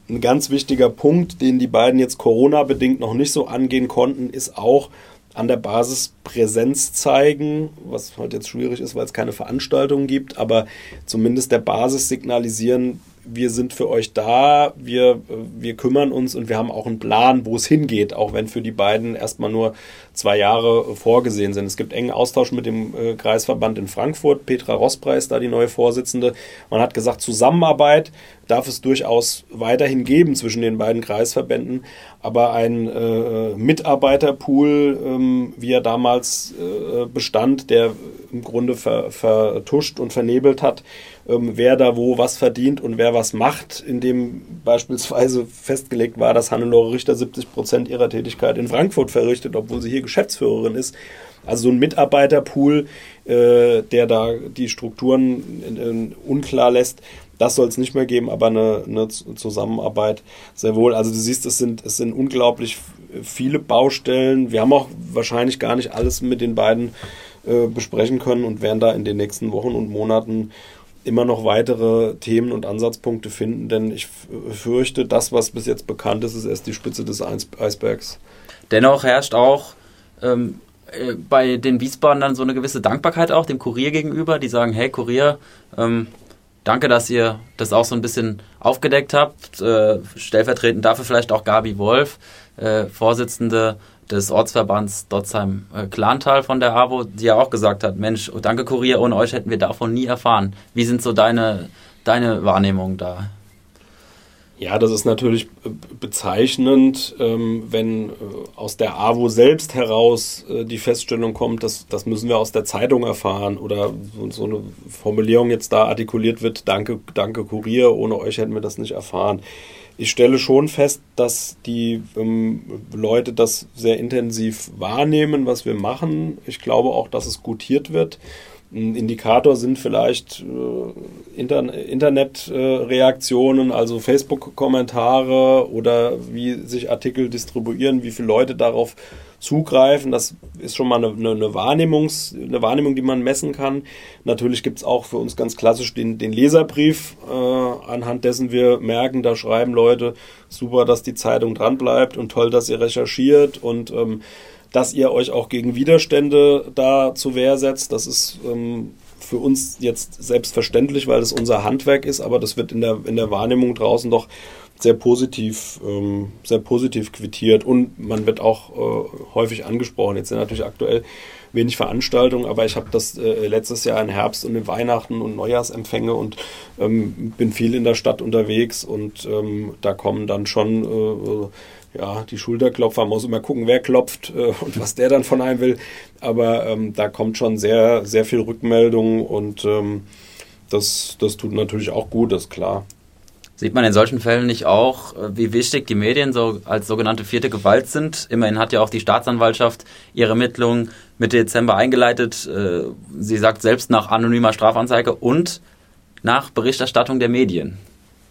Ein ganz wichtiger Punkt, den die beiden jetzt Corona-bedingt noch nicht so angehen konnten, ist auch an der Basis Präsenz zeigen, was halt jetzt schwierig ist, weil es keine Veranstaltungen gibt, aber zumindest der Basis signalisieren, wir sind für euch da, wir, wir kümmern uns und wir haben auch einen Plan, wo es hingeht, auch wenn für die beiden erstmal nur zwei Jahre vorgesehen sind. Es gibt engen Austausch mit dem äh, Kreisverband in Frankfurt. Petra Rosspreis, da die neue Vorsitzende. Man hat gesagt, Zusammenarbeit darf es durchaus weiterhin geben zwischen den beiden Kreisverbänden, aber ein äh, Mitarbeiterpool, ähm, wie er damals äh, bestand, der im Grunde ver, vertuscht und vernebelt hat, ähm, wer da wo was verdient und wer was macht, indem beispielsweise festgelegt war, dass Hannelore Richter 70 Prozent ihrer Tätigkeit in Frankfurt verrichtet, obwohl sie hier Geschäftsführerin ist. Also so ein Mitarbeiterpool, äh, der da die Strukturen in, unklar lässt, das soll es nicht mehr geben, aber eine, eine, Zusammenarbeit sehr wohl. Also du siehst, es sind, es sind unglaublich viele Baustellen. Wir haben auch wahrscheinlich gar nicht alles mit den beiden äh, besprechen können und werden da in den nächsten Wochen und Monaten immer noch weitere Themen und Ansatzpunkte finden, denn ich fürchte, das, was bis jetzt bekannt ist, ist erst die Spitze des Eisbergs. Dennoch herrscht auch ähm, äh, bei den Wiesbadenern so eine gewisse Dankbarkeit auch dem Kurier gegenüber, die sagen, hey Kurier, ähm, danke, dass ihr das auch so ein bisschen aufgedeckt habt. Äh, stellvertretend dafür vielleicht auch Gabi Wolf, äh, Vorsitzende des Ortsverbands Dotzheim äh, Klantal von der AWO, die ja auch gesagt hat, Mensch, danke Kurier, ohne euch hätten wir davon nie erfahren. Wie sind so deine, deine Wahrnehmungen da? Ja, das ist natürlich bezeichnend, ähm, wenn äh, aus der AWO selbst heraus äh, die Feststellung kommt, dass das müssen wir aus der Zeitung erfahren oder so eine Formulierung jetzt da artikuliert wird, danke, danke Kurier, ohne euch hätten wir das nicht erfahren. Ich stelle schon fest, dass die ähm, Leute das sehr intensiv wahrnehmen, was wir machen. Ich glaube auch, dass es gutiert wird. Ein Indikator sind vielleicht äh, Inter Internetreaktionen, äh, also Facebook-Kommentare oder wie sich Artikel distribuieren, wie viele Leute darauf zugreifen. Das ist schon mal eine, eine, Wahrnehmungs-, eine Wahrnehmung, die man messen kann. Natürlich gibt es auch für uns ganz klassisch den, den Leserbrief, äh, anhand dessen wir merken, da schreiben Leute, super, dass die Zeitung dranbleibt und toll, dass ihr recherchiert und ähm, dass ihr euch auch gegen Widerstände da zur Wehr setzt. Das ist ähm, für uns jetzt selbstverständlich, weil das unser Handwerk ist, aber das wird in der, in der Wahrnehmung draußen doch sehr positiv, ähm, sehr positiv quittiert und man wird auch äh, häufig angesprochen. Jetzt sind natürlich aktuell wenig Veranstaltungen, aber ich habe das äh, letztes Jahr im Herbst und in Weihnachten und Neujahrsempfänge und ähm, bin viel in der Stadt unterwegs und ähm, da kommen dann schon äh, ja, die Schulterklopfer, man muss immer gucken, wer klopft äh, und was der dann von einem will. Aber ähm, da kommt schon sehr, sehr viel Rückmeldung und ähm, das, das tut natürlich auch gut, das ist klar. Sieht man in solchen Fällen nicht auch, äh, wie wichtig die Medien so als sogenannte vierte Gewalt sind? Immerhin hat ja auch die Staatsanwaltschaft ihre Ermittlungen Mitte Dezember eingeleitet. Äh, sie sagt selbst nach anonymer Strafanzeige und nach Berichterstattung der Medien.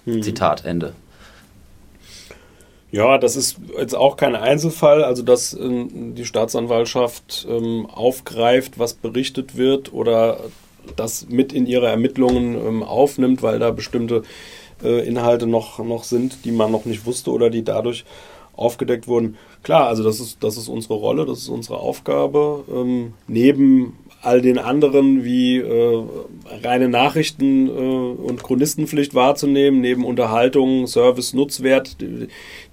Hm. Zitat Ende. Ja, das ist jetzt auch kein Einzelfall, also dass äh, die Staatsanwaltschaft ähm, aufgreift, was berichtet wird oder das mit in ihre Ermittlungen ähm, aufnimmt, weil da bestimmte äh, Inhalte noch, noch sind, die man noch nicht wusste oder die dadurch aufgedeckt wurden. Klar, also das ist, das ist unsere Rolle, das ist unsere Aufgabe. Ähm, neben all den anderen wie äh, reine Nachrichten äh, und Chronistenpflicht wahrzunehmen, neben Unterhaltung, Service, Nutzwert,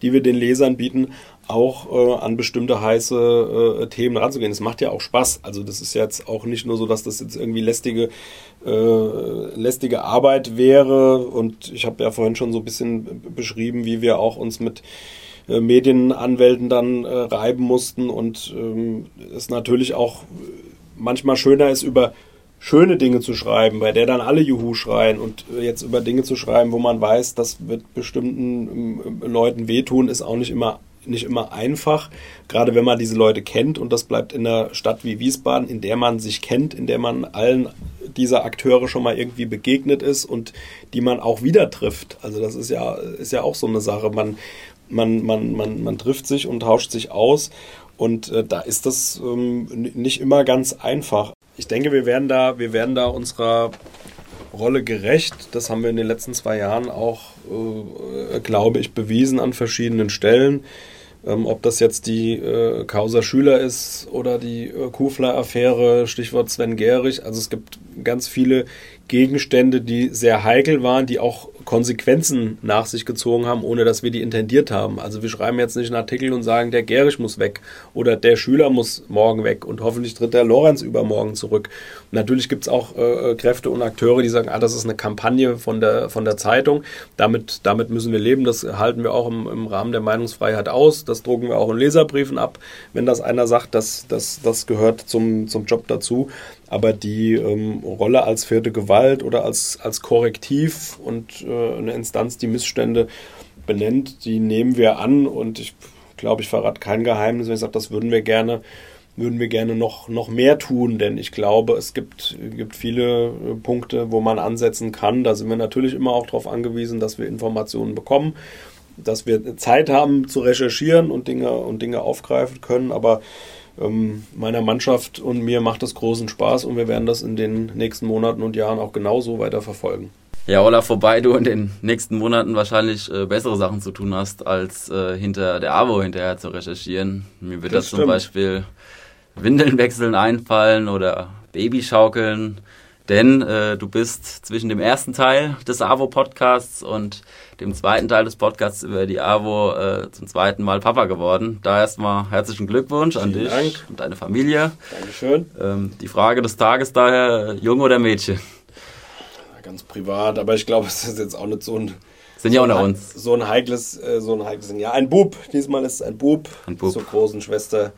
die wir den Lesern bieten, auch äh, an bestimmte heiße äh, Themen ranzugehen. Das macht ja auch Spaß. Also das ist jetzt auch nicht nur so, dass das jetzt irgendwie lästige, äh, lästige Arbeit wäre. Und ich habe ja vorhin schon so ein bisschen beschrieben, wie wir auch uns mit äh, Medienanwälten dann äh, reiben mussten und ähm, es natürlich auch manchmal schöner ist, über schöne Dinge zu schreiben, bei der dann alle Juhu schreien und jetzt über Dinge zu schreiben, wo man weiß, das wird bestimmten ähm, Leuten wehtun, ist auch nicht immer nicht immer einfach, gerade wenn man diese Leute kennt und das bleibt in einer Stadt wie Wiesbaden, in der man sich kennt, in der man allen dieser Akteure schon mal irgendwie begegnet ist und die man auch wieder trifft. Also das ist ja, ist ja auch so eine Sache. Man, man, man, man, man trifft sich und tauscht sich aus und äh, da ist das ähm, nicht immer ganz einfach. Ich denke, wir werden da, wir werden da unserer Rolle gerecht. Das haben wir in den letzten zwei Jahren auch, äh, glaube ich, bewiesen an verschiedenen Stellen. Ähm, ob das jetzt die äh, Causa Schüler ist oder die äh, Kufler-Affäre, Stichwort Sven Gehrig. Also es gibt ganz viele Gegenstände, die sehr heikel waren, die auch Konsequenzen nach sich gezogen haben, ohne dass wir die intendiert haben. Also wir schreiben jetzt nicht einen Artikel und sagen, der Gerisch muss weg oder der Schüler muss morgen weg und hoffentlich tritt der Lorenz übermorgen zurück. Natürlich gibt es auch äh, Kräfte und Akteure, die sagen, ah, das ist eine Kampagne von der, von der Zeitung. Damit, damit müssen wir leben. Das halten wir auch im, im Rahmen der Meinungsfreiheit aus. Das drucken wir auch in Leserbriefen ab, wenn das einer sagt, dass das, das gehört zum, zum Job dazu. Aber die ähm, Rolle als vierte Gewalt oder als, als Korrektiv und äh, eine Instanz, die Missstände benennt, die nehmen wir an. Und ich glaube, ich verrate kein Geheimnis, wenn ich sage, das würden wir gerne, würden wir gerne noch, noch mehr tun, denn ich glaube, es gibt, gibt viele äh, Punkte, wo man ansetzen kann. Da sind wir natürlich immer auch darauf angewiesen, dass wir Informationen bekommen, dass wir Zeit haben zu recherchieren und Dinge und Dinge aufgreifen können, aber ähm, meiner Mannschaft und mir macht das großen Spaß und wir werden das in den nächsten Monaten und Jahren auch genauso weiter verfolgen. Ja, Olaf, wobei du in den nächsten Monaten wahrscheinlich äh, bessere Sachen zu tun hast, als äh, hinter der AWO hinterher zu recherchieren. Mir wird das, das zum Beispiel Windeln wechseln einfallen oder Babyschaukeln. Denn äh, du bist zwischen dem ersten Teil des AWO-Podcasts und dem zweiten Teil des Podcasts über die AWO äh, zum zweiten Mal Papa geworden. Da erstmal herzlichen Glückwunsch an Vielen dich Dank. und deine Familie. Dankeschön. Ähm, die Frage des Tages daher, Junge oder Mädchen? Ganz privat, aber ich glaube, es ist jetzt auch nicht so ein... Sind ja unter uns. So ein heikles, äh, so ein heikles... Ja, ein Bub. Diesmal ist es ein Bub. Ein Bub. Zur großen Schwester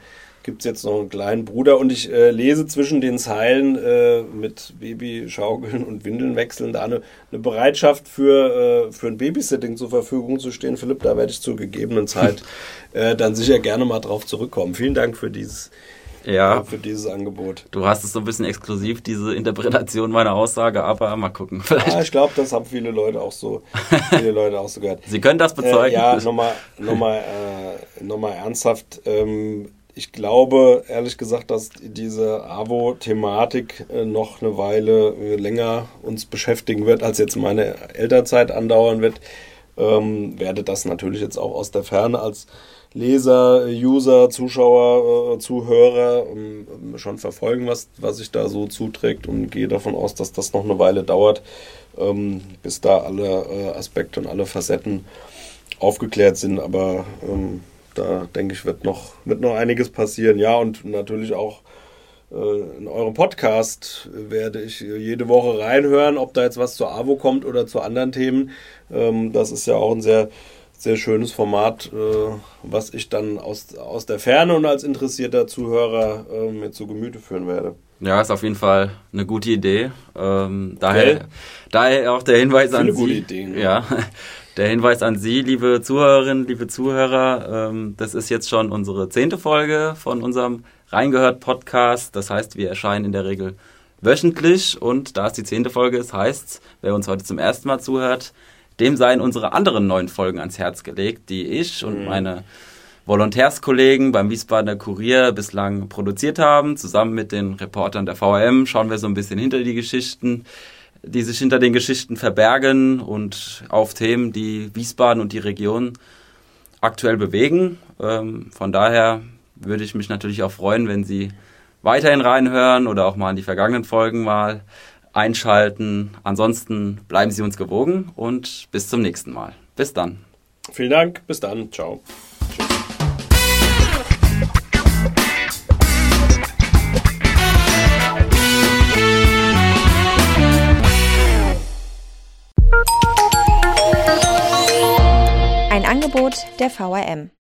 gibt es jetzt noch einen kleinen Bruder und ich äh, lese zwischen den Zeilen äh, mit Babyschaukeln und Windeln wechseln da eine, eine Bereitschaft für, äh, für ein Babysitting zur Verfügung zu stehen. Philipp, da werde ich zur gegebenen Zeit äh, dann sicher gerne mal drauf zurückkommen. Vielen Dank für dieses, ja, äh, für dieses Angebot. Du hast es so ein bisschen exklusiv, diese Interpretation meiner Aussage, aber mal gucken. Vielleicht. Ja, ich glaube, das haben viele Leute auch so, viele Leute auch so gehört. Sie können das bezeugen. Äh, ja, nochmal noch mal, noch ernsthaft. Ähm, ich glaube, ehrlich gesagt, dass diese AWO-Thematik äh, noch eine Weile äh, länger uns beschäftigen wird, als jetzt meine Elternzeit andauern wird. Ähm, werde das natürlich jetzt auch aus der Ferne als Leser, User, Zuschauer, äh, Zuhörer ähm, schon verfolgen, was, was sich da so zuträgt und gehe davon aus, dass das noch eine Weile dauert, ähm, bis da alle äh, Aspekte und alle Facetten aufgeklärt sind. Aber ähm, da denke ich, wird noch, wird noch einiges passieren. Ja, und natürlich auch äh, in eurem Podcast werde ich jede Woche reinhören, ob da jetzt was zur AWO kommt oder zu anderen Themen. Ähm, das ist ja auch ein sehr, sehr schönes Format, äh, was ich dann aus, aus der Ferne und als interessierter Zuhörer äh, mir zu Gemüte führen werde. Ja, ist auf jeden Fall eine gute Idee. Ähm, daher, daher auch der Hinweis Viele an Sie. Gute Ideen. Ja, der Hinweis an Sie, liebe Zuhörerinnen, liebe Zuhörer, ähm, das ist jetzt schon unsere zehnte Folge von unserem Reingehört Podcast. Das heißt, wir erscheinen in der Regel wöchentlich und da es die zehnte Folge ist, heißt, wer uns heute zum ersten Mal zuhört, dem seien unsere anderen neun Folgen ans Herz gelegt, die ich und mhm. meine Volontärskollegen beim Wiesbadener Kurier bislang produziert haben. Zusammen mit den Reportern der VRM schauen wir so ein bisschen hinter die Geschichten die sich hinter den Geschichten verbergen und auf Themen, die Wiesbaden und die Region aktuell bewegen. Ähm, von daher würde ich mich natürlich auch freuen, wenn Sie weiterhin reinhören oder auch mal in die vergangenen Folgen mal einschalten. Ansonsten bleiben Sie uns gewogen und bis zum nächsten Mal. Bis dann. Vielen Dank. Bis dann. Ciao. Angebot der VRM.